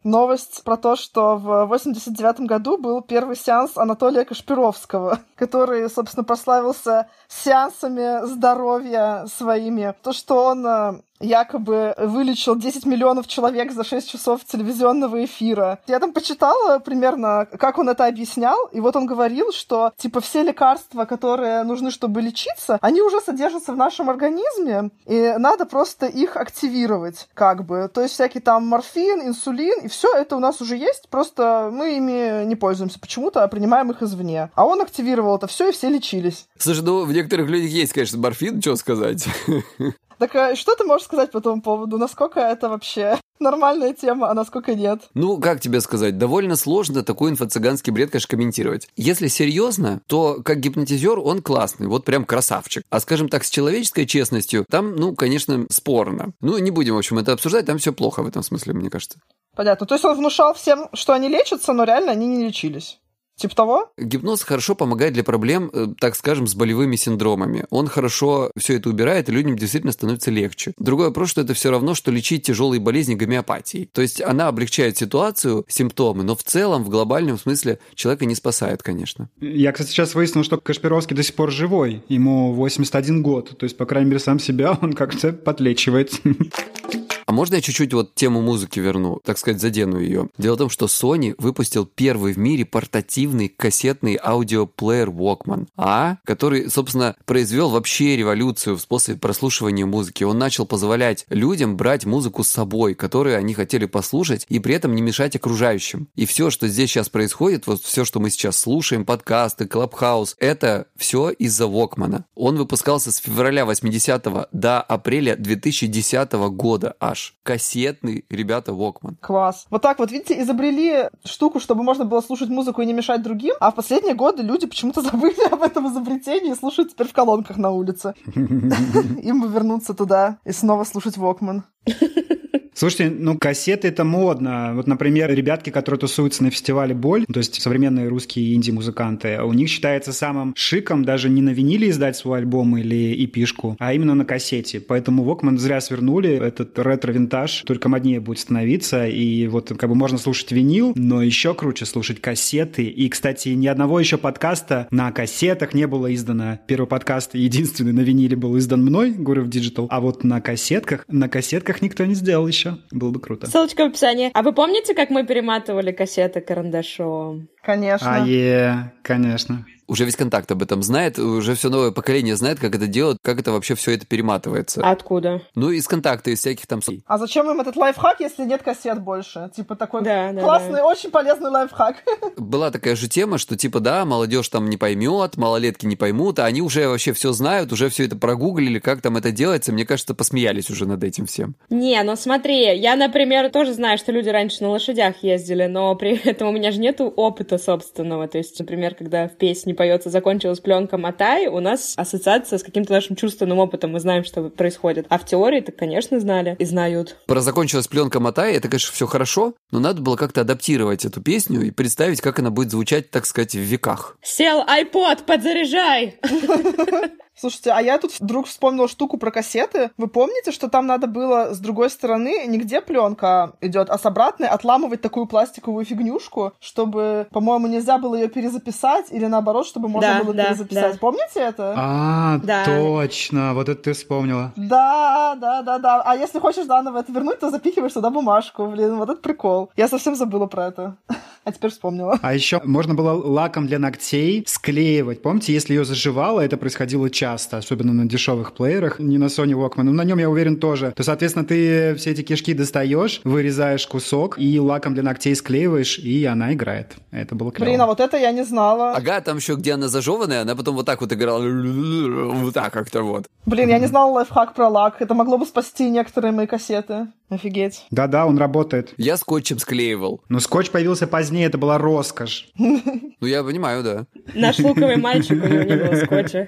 новость про то, что в 89 году был первый сеанс Анатолия Кашпировского, [LAUGHS] который, собственно, прославился сеансами здоровья своими. То, что он э, якобы вылечил 10 миллионов человек за 6 часов телевизионного эфира. Я там почитала примерно, как он это объяснял, и вот он говорил, что, типа, все лекарства, которые нужны, чтобы лечиться, они уже содержатся в нашем организме, и надо просто их активировать, как бы. То есть всякий там морфин, инсулин, и все это у нас уже есть, просто мы ими не пользуемся почему-то, а принимаем их извне. А он активировал это все, и все лечились. Слушай, ну, в некоторых людях есть, конечно, морфин, что сказать. [LAUGHS] Так а что ты можешь сказать по этому поводу? Насколько это вообще [LAUGHS] нормальная тема, а насколько нет? Ну, как тебе сказать, довольно сложно такой инфо-цыганский бред, конечно, комментировать. Если серьезно, то как гипнотизер он классный, вот прям красавчик. А скажем так, с человеческой честностью, там, ну, конечно, спорно. Ну, не будем, в общем, это обсуждать, там все плохо в этом смысле, мне кажется. Понятно. То есть он внушал всем, что они лечатся, но реально они не лечились. Типа того? Гипноз хорошо помогает для проблем, э, так скажем, с болевыми синдромами. Он хорошо все это убирает, и людям действительно становится легче. Другой вопрос, что это все равно, что лечить тяжелые болезни гомеопатией. То есть она облегчает ситуацию, симптомы, но в целом, в глобальном смысле, человека не спасает, конечно. Я, кстати, сейчас выяснил, что Кашпировский до сих пор живой. Ему 81 год. То есть, по крайней мере, сам себя он как-то подлечивает. [LAUGHS] можно я чуть-чуть вот тему музыки верну, так сказать, задену ее? Дело в том, что Sony выпустил первый в мире портативный кассетный аудиоплеер Walkman, а, который, собственно, произвел вообще революцию в способе прослушивания музыки. Он начал позволять людям брать музыку с собой, которую они хотели послушать, и при этом не мешать окружающим. И все, что здесь сейчас происходит, вот все, что мы сейчас слушаем, подкасты, Клабхаус, это все из-за Walkman. Он выпускался с февраля 80 до апреля 2010 года аж. Кассетный, ребята, Walkman. Класс. Вот так вот, видите, изобрели штуку, чтобы можно было слушать музыку и не мешать другим, а в последние годы люди почему-то [LAUGHS] забыли об этом изобретении и слушают теперь в колонках на улице. [LAUGHS] Им бы вернуться туда и снова слушать Walkman. [LAUGHS] Слушайте, ну кассеты это модно. Вот, например, ребятки, которые тусуются на фестивале Боль, то есть современные русские инди-музыканты, у них считается самым шиком даже не на виниле издать свой альбом или эпишку, а именно на кассете. Поэтому Walkman зря свернули, этот ретро-винтаж только моднее будет становиться, и вот как бы можно слушать винил, но еще круче слушать кассеты. И, кстати, ни одного еще подкаста на кассетах не было издано. Первый подкаст, единственный на виниле был издан мной, Гуров Digital, а вот на кассетках, на кассетках никто не сделал еще еще. Было бы круто. Ссылочка в описании. А вы помните, как мы перематывали кассеты карандашом? Конечно. А, е, конечно. Уже весь контакт об этом знает, уже все новое поколение знает, как это делать, как это вообще все это перематывается. Откуда? Ну, из контакта, из всяких там... А зачем им этот лайфхак, если нет кассет больше? Типа такой Да, да, классный, да. очень полезный лайфхак. [LAUGHS] Была такая же тема, что типа, да, молодежь там не поймет, малолетки не поймут, а они уже вообще все знают, уже все это прогуглили, как там это делается. Мне кажется, посмеялись уже над этим всем. Не, ну смотри, я, например, тоже знаю, что люди раньше на лошадях ездили, но при [LAUGHS] этом у меня же нету опыта собственного. То есть, например, когда в песне поется «Закончилась пленка Матай», у нас ассоциация с каким-то нашим чувственным опытом, мы знаем, что происходит. А в теории так, конечно, знали и знают. Про закончилась пленка Матай, это, конечно, все хорошо, но надо было как-то адаптировать эту песню и представить, как она будет звучать, так сказать, в веках. Сел iPod, подзаряжай! [LAUGHS] Слушайте, а я тут вдруг вспомнила штуку про кассеты. Вы помните, что там надо было с другой стороны не где пленка идет, а с обратной отламывать такую пластиковую фигнюшку, чтобы, по-моему, нельзя было ее перезаписать, или наоборот, чтобы можно Да, было да, перезаписать. да. Помните это? А, Да. точно, вот это ты вспомнила. Да, да, да, да. А если хочешь заново это вернуть, то запихиваешь туда бумажку. Блин, вот это прикол. Я совсем забыла про это. [LAUGHS] А теперь вспомнила. А еще можно было лаком для ногтей склеивать. Помните, если ее заживало, это происходило часто, особенно на дешевых плеерах, не на Sony Walkman, но на нем, я уверен, тоже. То, соответственно, ты все эти кишки достаешь, вырезаешь кусок и лаком для ногтей склеиваешь, и она играет. Это было клево. Блин, а вот это я не знала. Ага, там еще где она зажеванная, она потом вот так вот играла, вот так как-то вот. Блин, я не знала лайфхак про лак. Это могло бы спасти некоторые мои кассеты. Офигеть. Да-да, он работает. Я скотчем склеивал. Но скотч появился позднее, это была роскошь. Ну, я понимаю, да. Наш луковый мальчик, у него не было [LAUGHS] скотча.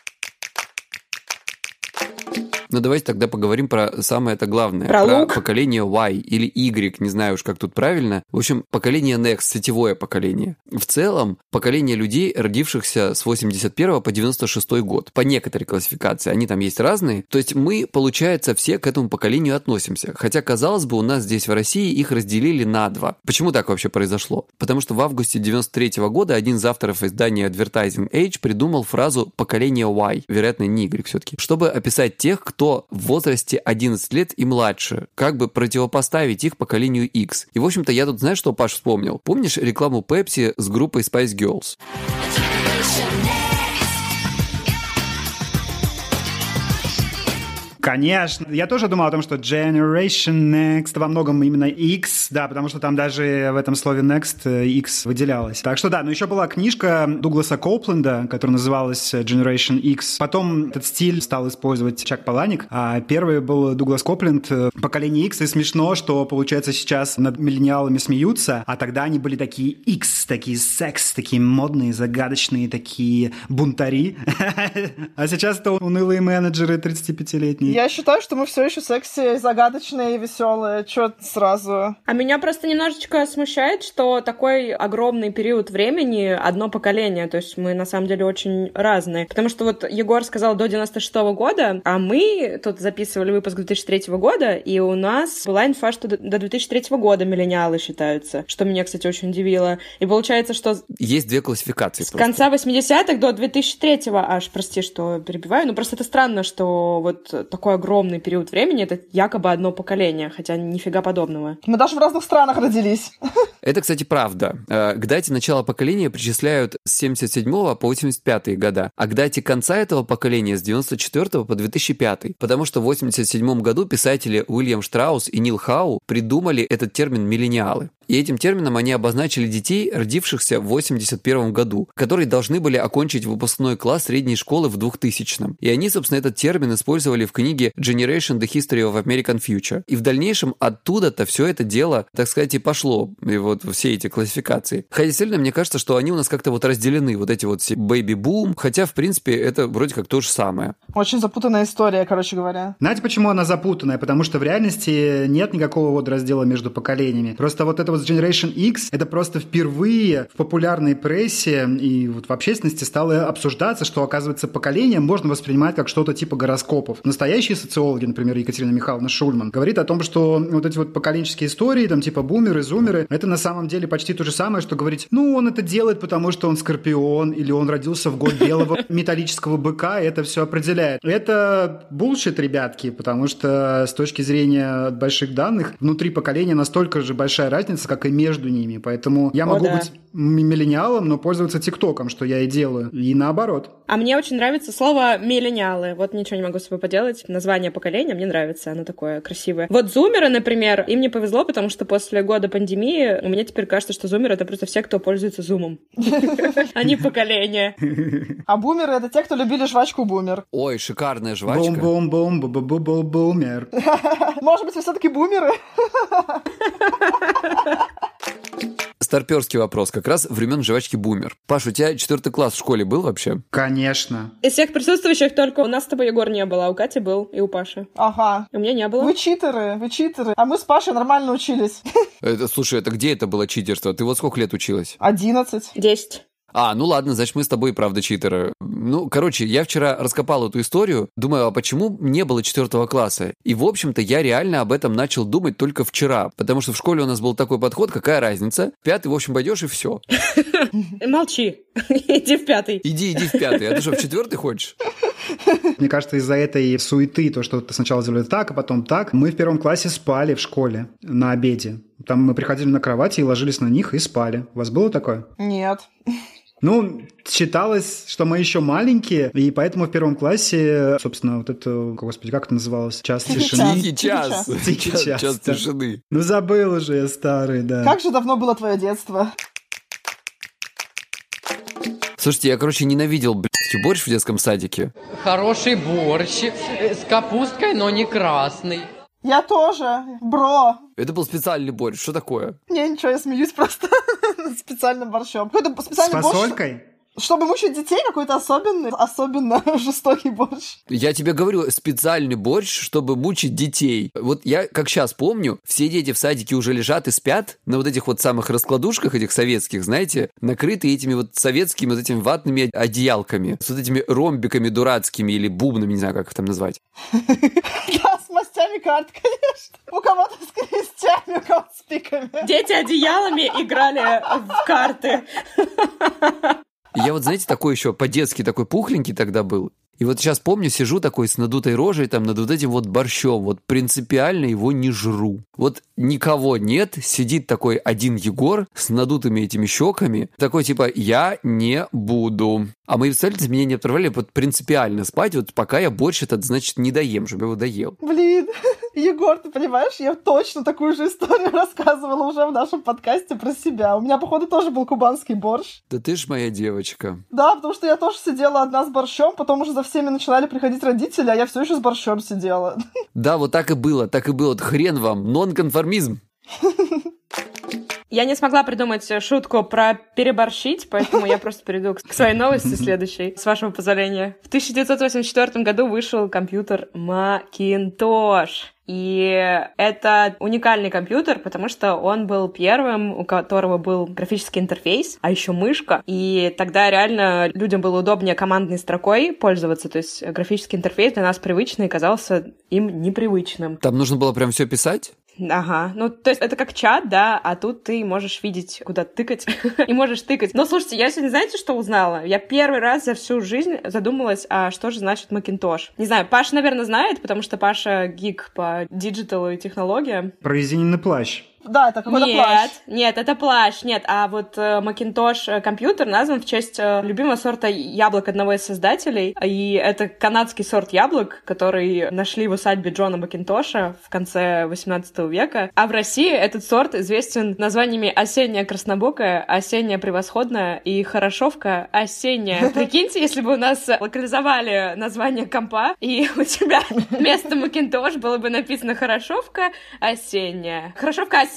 Ну, давайте тогда поговорим про самое это главное. Про лук? поколение Y или Y, не знаю уж, как тут правильно. В общем, поколение Next, сетевое поколение. В целом, поколение людей, родившихся с 81 по 96 год. По некоторой классификации. Они там есть разные. То есть мы, получается, все к этому поколению относимся. Хотя, казалось бы, у нас здесь в России их разделили на два. Почему так вообще произошло? Потому что в августе 93 года один из авторов издания Advertising Age придумал фразу «поколение Y», вероятно, не Y все-таки, чтобы описать тех, кто в возрасте 11 лет и младше, как бы противопоставить их поколению X. И, в общем-то, я тут, знаешь, что, Паш, вспомнил? Помнишь рекламу Pepsi с группой Spice Girls? Конечно. Я тоже думал о том, что Generation Next во многом именно X, да, потому что там даже в этом слове Next э, X выделялось. Так что да, но еще была книжка Дугласа Коупленда, которая называлась Generation X. Потом этот стиль стал использовать Чак Паланик, а первый был Дуглас Копленд э, «Поколение X». И смешно, что, получается, сейчас над миллениалами смеются, а тогда они были такие X, такие секс, такие модные, загадочные, такие бунтари. [LAUGHS] А сейчас это унылые менеджеры 35-летние. Я считаю, что мы все еще секси, загадочные и веселые. Чё сразу? А меня просто немножечко смущает, что такой огромный период времени одно поколение, то есть мы на самом деле очень разные. Потому что вот Егор сказал до 96 года, а мы тут записывали выпуск 2003 года, и у нас была инфа, что до до 2003 года миллениалы считаются, что меня, кстати, очень удивило. И получается, что Есть две классификации. с просто. конца 80-х до 2003 аж, прости, что перебиваю, но просто это странно, что вот такой огромный период времени, это якобы одно поколение, хотя нифига подобного. Мы даже в разных странах родились. [LAUGHS] Это, кстати, правда. Э, К дате начала поколения причисляют с 77 по 85 года, а к дате конца этого поколения с 94 по 2005. Потому что в 87 году писатели Уильям Штраус и Нил Хау придумали этот термин «миллениалы». И этим термином они обозначили детей, родившихся в 81 году, которые должны были окончить выпускной класс средней школы в 2000 И они, собственно, этот термин использовали в книге Generation The History of American Future. И в дальнейшем оттуда-то все это дело, так сказать, и пошло, и вот все эти классификации. Хотя действительно, мне кажется, что они у нас как-то вот разделены, вот эти вот все беби-бум, хотя, в принципе, это вроде как то же самое. Очень запутанная история, короче говоря. Знаете, почему она запутанная? Потому что в реальности нет никакого вот раздела между поколениями. Просто вот это вот Generation X, это просто впервые в популярной прессе и вот в общественности стало обсуждаться, что, оказывается, поколение можно воспринимать как что-то типа гороскопов. Настоящие социологи, например, Екатерина Михайловна Шульман, говорит о том, что вот эти вот поколенческие истории, там типа бумеры, зумеры, это на самом деле почти то же самое, что говорить, ну, он это делает, потому что он скорпион, или он родился в год белого [LAUGHS] металлического быка, и это все определяет. Это булшит, ребятки, потому что с точки зрения больших данных, внутри поколения настолько же большая разница, как и между ними. Поэтому я О, могу да. быть миллениалом, но пользоваться ТикТоком, что я и делаю. И наоборот. А мне очень нравится слово «миллениалы». Вот ничего не могу с собой поделать. Название поколения мне нравится, оно такое красивое. Вот зумеры, например, им не повезло, потому что после года пандемии у меня теперь кажется, что зумеры — это просто все, кто пользуется зумом. [LAUGHS] Они поколение. А бумеры — это те, кто любили жвачку бумер. Ой, шикарная жвачка. Бум-бум-бум, бу-бу-бу-бумер. [LAUGHS] Может быть, вы все-таки бумеры? [LAUGHS] Старперский вопрос, как раз времен жвачки бумер. Паш, у тебя четвертый класс в школе был вообще? Конечно. Из всех присутствующих только у нас с тобой Егор не было, а у Кати был и у Паши. Ага. У меня не было. Вы читеры, вы читеры. А мы с Пашей нормально учились. [LAUGHS] Это, слушай, это где это было читерство? Ты вот сколько лет училась? Одиннадцать. Десять. А, ну ладно, значит, мы с тобой, правда, читеры. Ну, короче, я вчера раскопал эту историю, думаю, а почему не было четвертого класса? И, в общем-то, я реально об этом начал думать только вчера, потому что в школе у нас был такой подход, какая разница? Пятый, в общем, пойдешь и все. [LAUGHS] Молчи. [LAUGHS] Иди в пятый. Иди, иди в пятый. А ты что, в четвертый хочешь? Мне кажется, из-за этой суеты, то, что ты сначала сделали так, а потом так, мы в первом классе спали в школе на обеде. Там мы приходили на кровати и ложились на них и спали. У вас было такое? Нет. Ну, считалось, что мы еще маленькие, и поэтому в первом классе, собственно, вот это, господи, как это называлось? Час тишины. Тихий час. Тихий час, Час да. тишины. Ну, забыл уже я старый, да. Как же давно было твое детство? Слушайте, я, короче, ненавидел, блядь, борщ в детском садике. Хороший борщ э, с капусткой, но не красный. Я тоже. Бро. Это был специальный борщ. Что такое? Не, ничего, я смеюсь просто [LAUGHS] специальным борщом. Какой-то С специальный борщ, фасолькой? Чтобы мучить детей, какой-то особенный, особенно [LAUGHS] жестокий борщ. Я тебе говорю, специальный борщ, чтобы мучить детей. Вот я, как сейчас помню, все дети в садике уже лежат и спят на вот этих вот самых раскладушках этих советских, знаете, накрытые этими вот советскими вот этими ватными одеялками, с вот этими ромбиками дурацкими или бубнами, не знаю, как их там назвать. [LAUGHS] Да, с мастями карт, конечно. У кого-то с крестями, у кого-то с пиками. Дети одеялами играли в карты. [LAUGHS] Я вот, знаете, такой еще по-детски такой пухленький тогда был. И вот сейчас помню, сижу такой с надутой рожей, там, над вот этим вот борщом, вот принципиально его не жру. Вот никого нет, сидит такой один Егор с надутыми этими щеками, такой типа «я не буду». А мои представители меня не отправляли вот принципиально спать, вот пока я борщ этот, значит, не доем, чтобы я его доел. Блин, [LAUGHS] Егор, ты понимаешь, я точно такую же историю [LAUGHS] рассказывала уже в нашем подкасте про себя. У меня, походу, тоже был кубанский борщ. Да ты ж моя девочка. Да, потому что я тоже сидела одна с борщом, потом уже за всеми начинали приходить родители, а я все еще с борщом сидела. [LAUGHS] Да, вот так и было, так и было. Вот хрен вам, нонконформизм. Я не смогла придумать шутку про переборщить, поэтому я просто перейду к своей новости [LAUGHS] следующей, с вашего позволения. В 1984 году вышел компьютер Macintosh. И это уникальный компьютер, потому что он был первым, у которого был графический интерфейс, а еще мышка. И тогда реально людям было удобнее командной строкой пользоваться. То есть графический интерфейс для нас привычный казался им непривычным. Там нужно было прям все писать? Ага, ну то есть это как чат, да, а тут ты можешь видеть, куда тыкать, [LAUGHS] и можешь тыкать. Но слушайте, я сегодня знаете, что узнала? Я первый раз за всю жизнь задумалась, а что же значит Макинтош? Не знаю, Паша, наверное, знает, потому что Паша гик по диджиталу и технологиям. Прорезиненный плащ. Да, это какой-то нет, плащ. нет, это плащ, нет. А вот Макинтош компьютер назван в честь э, любимого сорта яблок одного из создателей. И это канадский сорт яблок, который нашли в усадьбе Джона Макинтоша в конце 18 века. А в России этот сорт известен названиями осенняя краснобокая, осенняя превосходная и хорошовка осенняя. [LAUGHS] Прикиньте, если бы у нас локализовали название компа, и [LAUGHS] у тебя вместо Макинтош было бы написано хорошовка осенняя. Хорошовка осенняя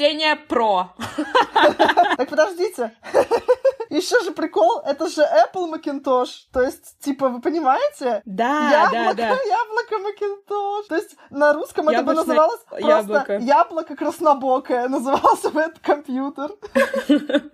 про. [LAUGHS] Так подождите. [LAUGHS] Еще же прикол, это же Apple Macintosh. То есть, типа, вы понимаете? Да, да, яблоко, да. [LAUGHS] яблоко Macintosh. То есть, на русском это бы Яблочное называлось просто яблоко. яблоко краснобокое. Назывался бы этот компьютер.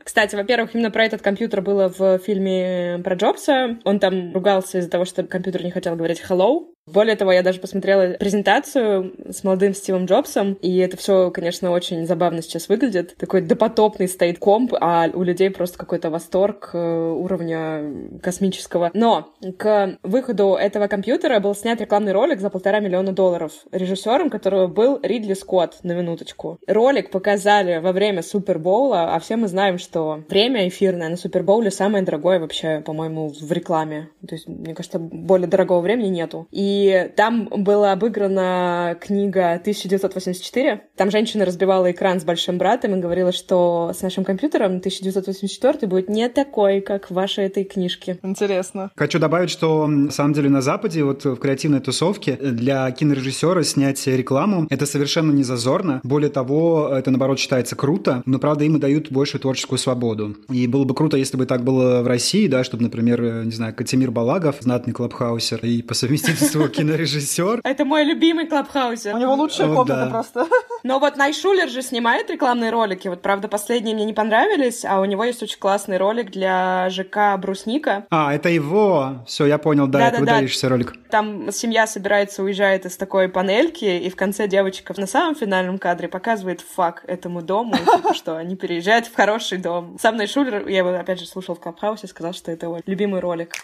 Кстати, во-первых, именно про этот компьютер было в фильме про Джобса. Он там ругался из-за того, что компьютер не хотел говорить hello. Более того, я даже посмотрела презентацию с молодым Стивом Джобсом, и это все, конечно, очень забавно сейчас выглядит. Такой допотопный стоит комп, а у людей просто какой-то восторг э, уровня космического. Но к выходу этого компьютера был снят рекламный ролик за полтора миллиона долларов, режиссером которого был Ридли Скотт, на минуточку. Ролик показали во время Супербоула, а все мы знаем, что время эфирное на Супербоуле самое дорогое вообще, по-моему, в рекламе. То есть, мне кажется, более дорогого времени нету. И там была обыграна книга 1984. Там женщина разбивала экран с большим братом и говорила, что с нашим компьютером 1984 будет не такой, как в вашей этой книжке. Интересно. Хочу добавить, что на самом деле на Западе, вот в креативной тусовке, для кинорежиссера снять рекламу это совершенно не зазорно. Более того, это наоборот считается круто, но правда им и дают большую творческую свободу. И было бы круто, если бы так было в России, да, чтобы, например, не знаю, Катимир Балагов, знатный клабхаусер и по совместительству [LAUGHS] кинорежиссер. Это мой любимый клабхаусер. У него лучшая комната просто. Но вот Найшулер же снимает рекламные ролики. Вот, правда, последние мне не понравились, а у него есть очень классный ролик для ЖК «Брусника». А, это его. Все, я понял, да, это Да-да-да. выдающийся ролик. Там семья собирается, уезжает из такой панельки, и в конце девочка на самом финальном кадре показывает фак этому дому, типа, что они переезжают в хороший дом. Сам Найшулер, я его опять же слушал в Клабхаусе, сказал, что это его любимый ролик.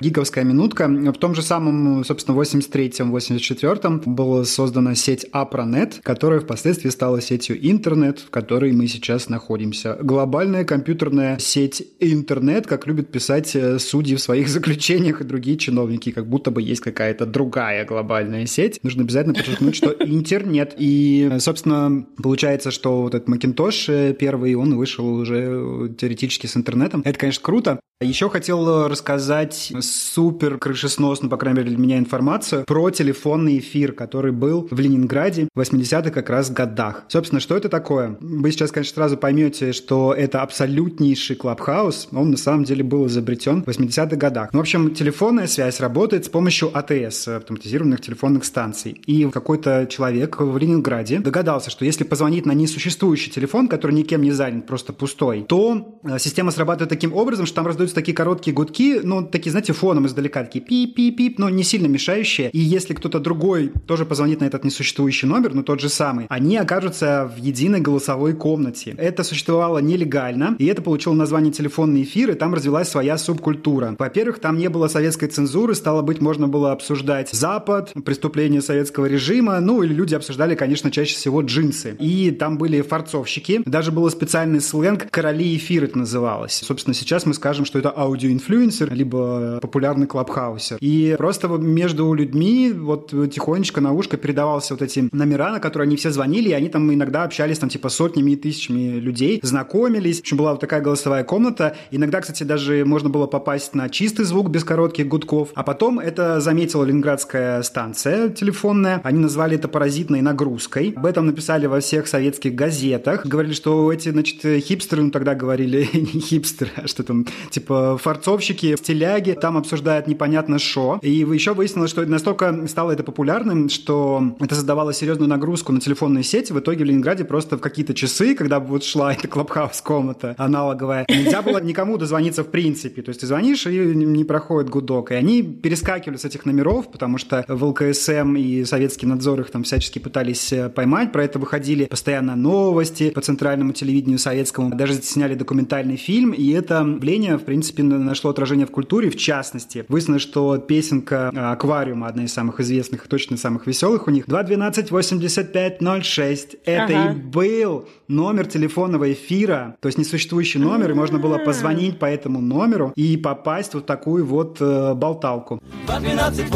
Гиговская минутка. В том же самом, собственно, 83-м, 84-м была создана сеть Apranet, которая впоследствии стала сетью интернет, в которой мы сейчас находимся. Глобальная компьютерная сеть интернет, как любят писать э, судьи в своих [LAUGHS] заключениях и другие чиновники, как будто бы есть какая-то другая глобальная сеть. Нужно обязательно подчеркнуть, что [LAUGHS] интернет. И, э, собственно, получается, что вот этот Macintosh э, первый, он вышел уже теоретически с интернетом. Это, конечно, круто. Еще хотел рассказать супер крышесносно, по крайней мере для меня, информацию про телефонный эфир, который был в Ленинграде в 80-х как раз годах. Собственно, что это такое? Вы сейчас, конечно, сразу поймете, что это абсолютнейший клабхаус. Он на самом деле был изобретен в 80-х годах. Ну, в общем, телефонная связь работает с помощью АТС, автоматизированных телефонных станций. И какой-то человек в Ленинграде догадался, что если позвонить на несуществующий телефон, который никем не занят, просто пустой, то э, система срабатывает таким образом, что там раздаются такие короткие гудки, ну, такие, знаете, фоном издалека, такие пип-пип-пип, но не сильно мешающие. И если кто-то другой тоже позвонит на этот несуществующий номер, ну, тот же самый, они окажутся в единой голосовой комнате. Это существовало нелегально, и это получило название телефонный эфир, и там развилась своя субкультура. Во-первых, там не было советской цензуры, стало быть, можно было обсуждать Запад, преступления советского режима, ну, или люди обсуждали, конечно, чаще всего джинсы. И там были фарцовщики, даже был специальный сленг «короли эфир» это называлось. Собственно, сейчас мы скажем, что это аудиоинфлюенсер, либо популярный клабхаусер. И просто между людьми вот тихонечко на ушко передавался вот эти номера, на которые они все звонили, и они там иногда общались там типа сотнями и тысячами людей, знакомились. В общем, была вот такая голосовая комната. Иногда, кстати, даже можно было попасть на чистый звук без коротких гудков. А потом это заметила ленинградская станция телефонная. Они назвали это паразитной нагрузкой. Об этом написали во всех советских газетах. Говорили, что эти, значит, хипстеры, ну тогда говорили [LAUGHS] не хипстеры, а что там, типа фарцовщики, стиляги, там там обсуждают непонятно что. И еще выяснилось, что настолько стало это популярным, что это создавало серьезную нагрузку на телефонные сети. В итоге в Ленинграде просто в какие-то часы, когда вот шла эта клабхаус-комната аналоговая, нельзя было никому дозвониться в принципе. То есть ты звонишь, и не проходит гудок. И они перескакивали с этих номеров, потому что в ЛКСМ и советский надзор их там всячески пытались э, поймать. Про это выходили постоянно новости по центральному телевидению советскому. Даже сняли документальный фильм, и это явление, в принципе, нашло отражение в культуре, в частности. Выяснилось, что песенка э, «Аквариума», одна из самых известных и точно самых веселых у них, 212-8506. Это Ага. и был номер телефонного эфира, то есть несуществующий номер, и можно было позвонить по этому номеру и попасть в вот такую вот э, болталку. 212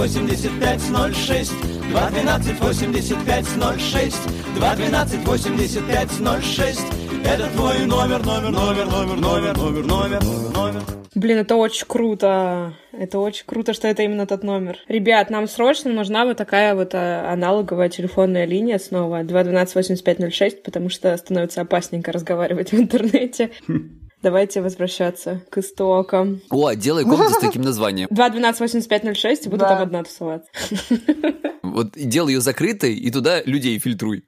85 06 212 85 06 212 85 06 Это твой номер, номер, номер, номер, номер, номер, номер, номер Блин, это очень круто. Это очень круто, что это именно тот номер. Ребят, нам срочно нужна вот такая вот а, аналоговая телефонная линия снова 212-8506, потому что становится опасненько разговаривать [LAUGHS] в интернете. Давайте возвращаться к истокам. О, делай комнату с таким названием. 212-8506, и буду Да. там одна тусоваться. [LAUGHS] Вот делай ее закрытой, и туда людей фильтруй.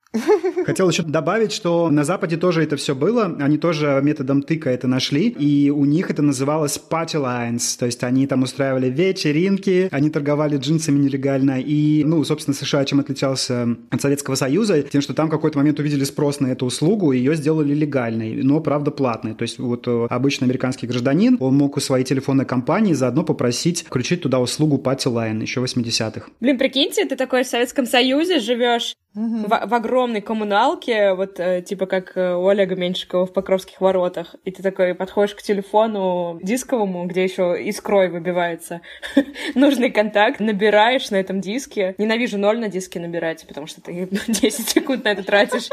Хотел еще добавить, что на Западе тоже это все было. Они тоже методом тыка это нашли. И у них это называлось party lines. То есть они там устраивали вечеринки, они торговали джинсами нелегально. И, ну, собственно, США чем отличался от Советского Союза? Тем, что там какой-то момент увидели спрос на эту услугу, и ее сделали легальной, но, правда, платной. То есть вот э, обычный американский гражданин, он мог у своей телефонной компании заодно попросить включить туда услугу party line еще 80-х. Блин, прикиньте, ты такой в Советском Союзе живешь в, в огромной коммуналке, вот э, типа как э, у Олега Меньшикова в Покровских воротах, и ты такой подходишь к телефону дисковому, где еще искрой выбивается [LAUGHS] нужный контакт, набираешь на этом диске. Ненавижу ноль на диске набирать, потому что ты [LAUGHS] 10 секунд на это тратишь.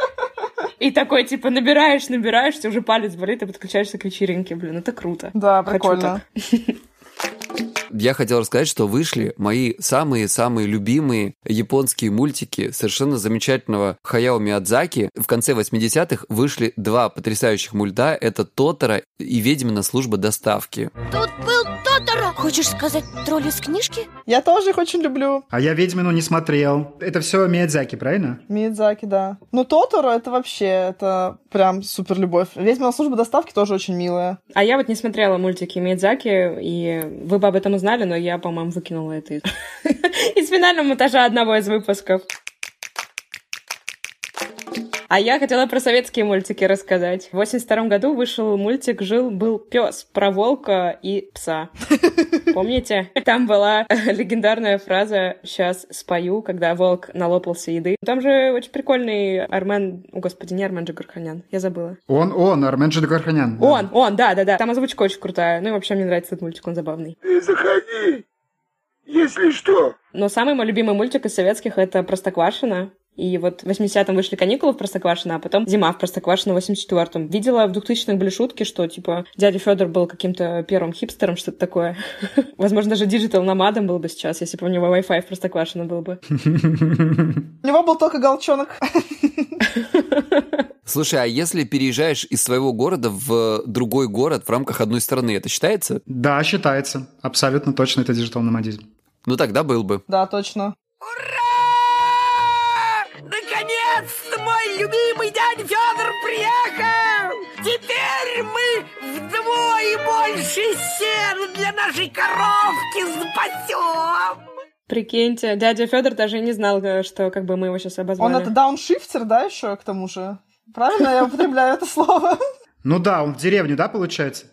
И такой, типа, набираешь, набираешь, тебе уже палец болит, и подключаешься к вечеринке. Блин, это круто. Да, Хочу прикольно. [LAUGHS] Я хотел рассказать, что вышли мои самые-самые любимые японские мультики совершенно замечательного Хаяо Миядзаки. В конце 80-х вышли два потрясающих мульта. Это Тотора и Ведьмина служба доставки. Тут был Тоторо. Хочешь сказать тролль из книжки? Я тоже их очень люблю. А я «Ведьмину» не смотрел. Это все Миядзаки, правильно? Миядзаки, да. Ну, Тоторо это вообще, это прям супер любовь. Ведьмина служба доставки тоже очень милая. А я вот не смотрела мультики Миядзаки, и вы бы об этом узнали, но я, по-моему, выкинула это из [LAUGHS] финального монтажа одного из выпусков. А я хотела про советские мультики рассказать. В 82 году вышел мультик «Жил-был пес» про волка и пса. [LAUGHS] Помните? Там была [LAUGHS] легендарная фраза «Сейчас спою», когда волк налопался еды. Там же очень прикольный Армен... О, господи, не Армен Джигарханян, я забыла. Он, он, Армен Джигарханян. да. Он, он, да, да, да. Там озвучка очень крутая. Ну и вообще мне нравится этот мультик, он забавный. Ты заходи, если что. Но самый мой любимый мультик из советских — это «Простоквашино». И вот в 80-м вышли каникулы в Простоквашино, а потом зима в Простоквашино в 84-м. Видела в 2000-х были шутки, что, типа, дядя Федор был каким-то первым хипстером, что-то такое. [LAUGHS] Возможно, даже диджитал-номадом был бы сейчас, если бы у него Wi-Fi в Простоквашино был бы. У него был только галчонок. [LAUGHS] Слушай, а если переезжаешь из своего города в другой город в рамках одной страны, это считается? Да, считается. Абсолютно точно это диджитал номадизм. Ну тогда был бы. Да, точно. Наконец-то мой любимый дядя Федор приехал! Теперь мы вдвое больше сена для нашей коровки запасем! Прикиньте, дядя Федор даже не знал, э, что как бы мы его сейчас обозвали. Он это дауншифтер, да, еще к тому же? Правильно я употребляю это слово? Ну да, он в деревню, да, получается?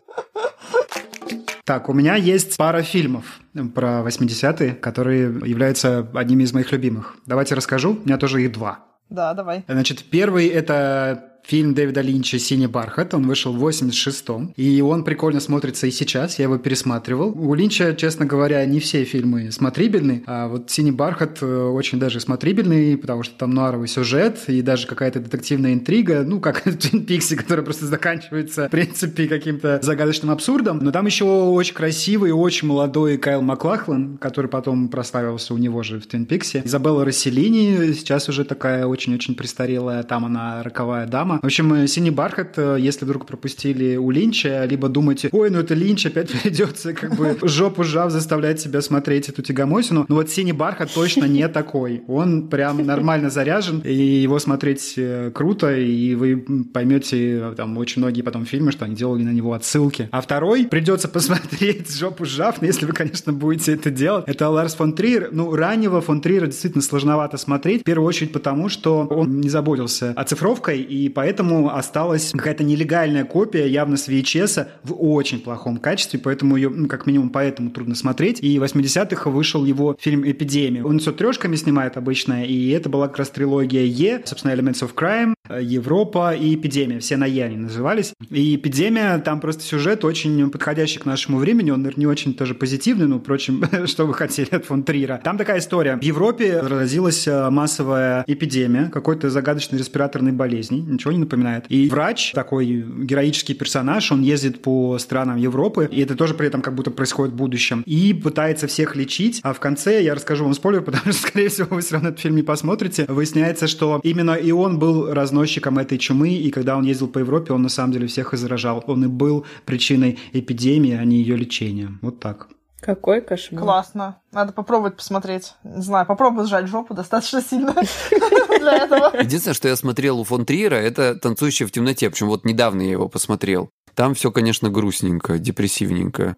Так, у меня есть пара фильмов про 80-е, которые являются одними из моих любимых. Давайте расскажу, у меня тоже их два. Да, давай. Значит, первый — это фильм Дэвида Линча «Синий бархат». Он вышел в 86-м. И он прикольно смотрится и сейчас. Я его пересматривал. У Линча, честно говоря, не все фильмы смотрибельны. А вот «Синий бархат» э, очень даже смотрибельный, потому что там нуаровый сюжет и даже какая-то детективная интрига. Ну, как в [LAUGHS] «Твин Пиксе», которая просто заканчивается, в принципе, каким-то загадочным абсурдом. Но там еще очень красивый и очень молодой Кайл Маклахлан, который потом прославился у него же в «Твин Пиксе». Изабелла Расселини, сейчас уже такая очень-очень престарелая, там она роковая дама, драма. В общем, э, «Синий бархат», э, если вдруг пропустили у Линча, либо думаете, ой, ну это Линч, опять [LAUGHS] придется как бы жопу сжав заставлять себя смотреть эту тягомосину. Но вот «Синий бархат» точно не [LAUGHS] такой. Он прям нормально заряжен, и его смотреть э, круто, и вы поймете там очень многие потом фильмы, что они делали на него отсылки. А второй придется посмотреть жопу сжав, если вы, конечно, будете это делать. Это Ларс фон Триер. Ну, раннего фон Триера действительно сложновато смотреть. В первую очередь потому, что он не заботился оцифровкой, и поэтому осталась какая-то нелегальная копия, явно с VHS, в очень плохом качестве, поэтому ее, ну, как минимум, поэтому трудно смотреть. И в 80-х вышел его фильм «Эпидемия». Он все трешками снимает обычно, и это была как раз трилогия Е, собственно, Elements of Crime, Европа и Эпидемия. Все на Е они назывались. И Эпидемия, там просто сюжет очень подходящий к нашему времени. Он, не очень тоже позитивный, ну, впрочем, [LAUGHS] что вы хотели от фон Трира. Там такая история. В Европе разразилась э, массовая эпидемия какой-то загадочной респираторной болезни. Ничего не напоминает. И врач, такой героический персонаж, он ездит по странам Европы, и это тоже при этом как будто происходит в будущем, и пытается всех лечить. А в конце я расскажу вам спойлер, [LAUGHS] потому что, скорее всего, вы все равно этот фильм не посмотрите. Выясняется, что именно и он был разносчиком этой чумы, и когда он ездил по Европе, он на самом деле всех и заражал. Он и был причиной эпидемии, а не ее лечения. Вот так. Какой кошмар. Классно. Надо попробовать посмотреть. Не знаю, попробую сжать жопу достаточно сильно [LAUGHS] для этого. Единственное, что я смотрел у фон Триера, это «Танцующая в темноте». Причем вот недавно я его посмотрел. Там все, конечно, грустненько, депрессивненько.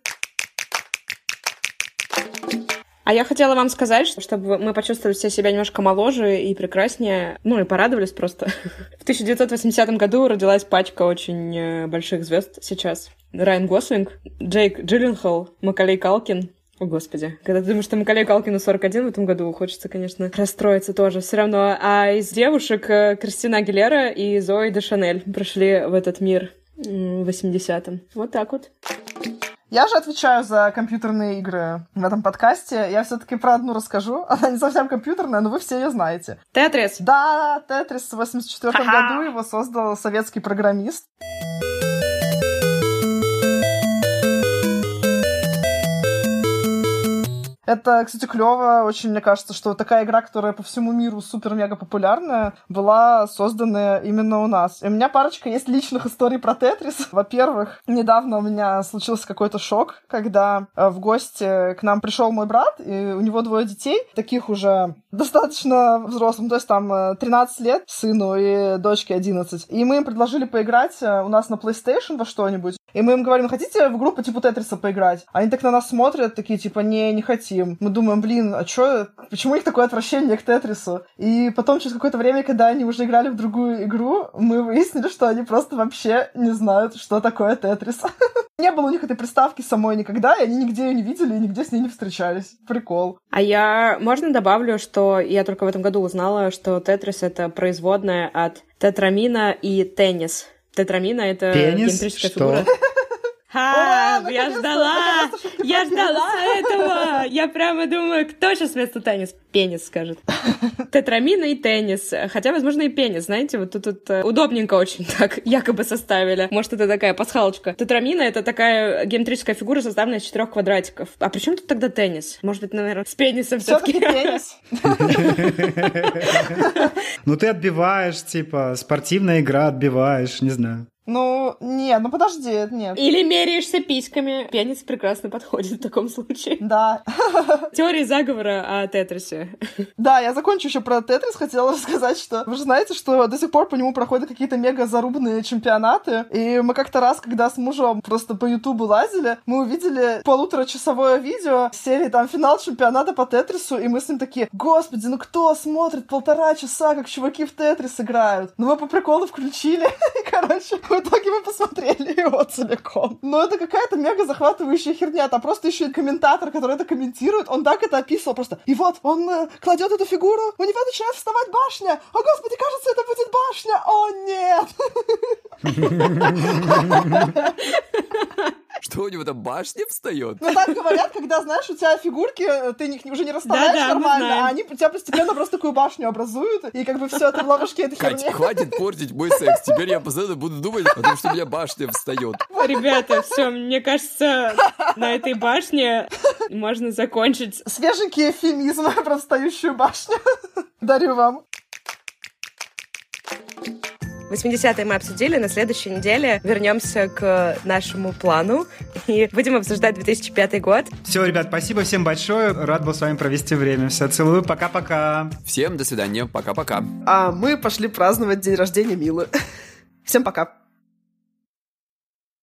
А я хотела вам сказать, что, чтобы мы почувствовали все себя немножко моложе и прекраснее, ну и порадовались просто. [LAUGHS] В 1980 году родилась пачка очень э, больших звезд сейчас. Райан Гослинг, Джейк Джилленхол, Макалей Калкин, о, господи. Когда ты думаешь, что Макалей Калкину 41 в этом году, хочется, конечно, расстроиться тоже. Все равно. А из девушек э, Кристина Агилера и Зои де Шанель прошли в этот мир в 80-м. Вот так вот. Я же отвечаю за компьютерные игры в этом подкасте. Я все-таки про одну расскажу. [LAUGHS] Она не совсем компьютерная, но вы все ее знаете. Тетрис. Да, Тетрис в 84 году его создал советский программист. Это, кстати, клево. Очень, мне кажется, что такая игра, которая по всему миру супер-мега популярная, была создана именно у нас. И у меня парочка есть личных историй про Тетрис. [LAUGHS] Во-первых, недавно у меня случился какой-то шок, когда э, в гости к нам пришел мой брат, и у него двое детей, таких уже достаточно взрослым, то есть там 13 э, лет сыну и дочке 11. И мы им предложили поиграть э, у нас на PlayStation во что-нибудь. И мы им говорим, хотите в группу типа Тетриса поиграть? Они так на нас смотрят, такие типа, не, не хотим. Мы думаем, блин, а чё, почему у них такое отвращение к Тетрису? И потом через какое-то время, когда они уже играли в другую игру, мы выяснили, что они просто вообще не знают, что такое Тетрис. [LAUGHS] Не было у них этой приставки самой никогда, и они нигде ее не видели и нигде с ней не встречались. Прикол. А я, можно добавлю, что я только в этом году узнала, что Тетрис — это производная от тетрамина и теннис. Тетрамина — это Пенис? геометрическая Что? фигура. [LAUGHS] Ха, Ура, я ждала! Я ждала этого! Я прямо думаю, кто сейчас вместо теннис? Пенис скажет. Тетрамина и теннис. Хотя, возможно, и пенис. Знаете, вот тут, тут э, удобненько очень [LAUGHS] так якобы составили. Может, это такая пасхалочка. Тетрамина — это такая геометрическая фигура, составленная из четырех квадратиков. А при чем тут тогда теннис? Может быть, наверное, с пенисом Все-таки все-таки. пенис. [LAUGHS] Ну ты отбиваешь, типа, спортивная игра отбиваешь, не знаю. Ну, нет, ну подожди, нет. Или меряешься письками. Пенис прекрасно подходит в таком случае. Да. [LAUGHS] Теория заговора о Тетрисе. Да, я закончу еще про Тетрис. Хотела рассказать, что вы же знаете, что до сих пор по нему проходят какие-то мега зарубные чемпионаты. И мы как-то раз, когда с мужем просто по Ютубу лазили, мы увидели полуторачасовое видео серии там финал чемпионата по Тетрису, и мы с ним такие, господи, ну кто смотрит полтора часа, как чуваки в Тетрис играют? Ну мы по приколу включили, [LAUGHS] и, короче, в итоге мы посмотрели его целиком. Но это какая-то мега захватывающая херня. Там просто еще и комментатор, который это комментирует, он так это описывал просто. И вот он э, кладет эту фигуру, у него начинает вставать башня. О, господи, кажется, это будет башня. О, нет! [LAUGHS] Что у него там башня встает? Ну так говорят, когда, знаешь, у тебя фигурки, э, ты их уже не расставляешь нормально, а они у тебя постепенно просто такую башню образуют, и как бы все это в ловушке этой Кать, херни. хватит портить мой секс. Теперь я постоянно буду думать о том, что у меня башня встает. Ребята, все, мне кажется, на этой башне можно закончить. Свеженький эфемизм [LAUGHS] про встающую башню. Дарю вам. 80-е мы обсудили, на следующей неделе вернемся к нашему плану и будем обсуждать 2005 год. Все, ребят, спасибо всем большое. Рад был с вами провести время. Все, целую. Пока-пока. Всем до свидания. Пока-пока. А мы пошли праздновать день рождения Милы. [LAUGHS] Всем пока.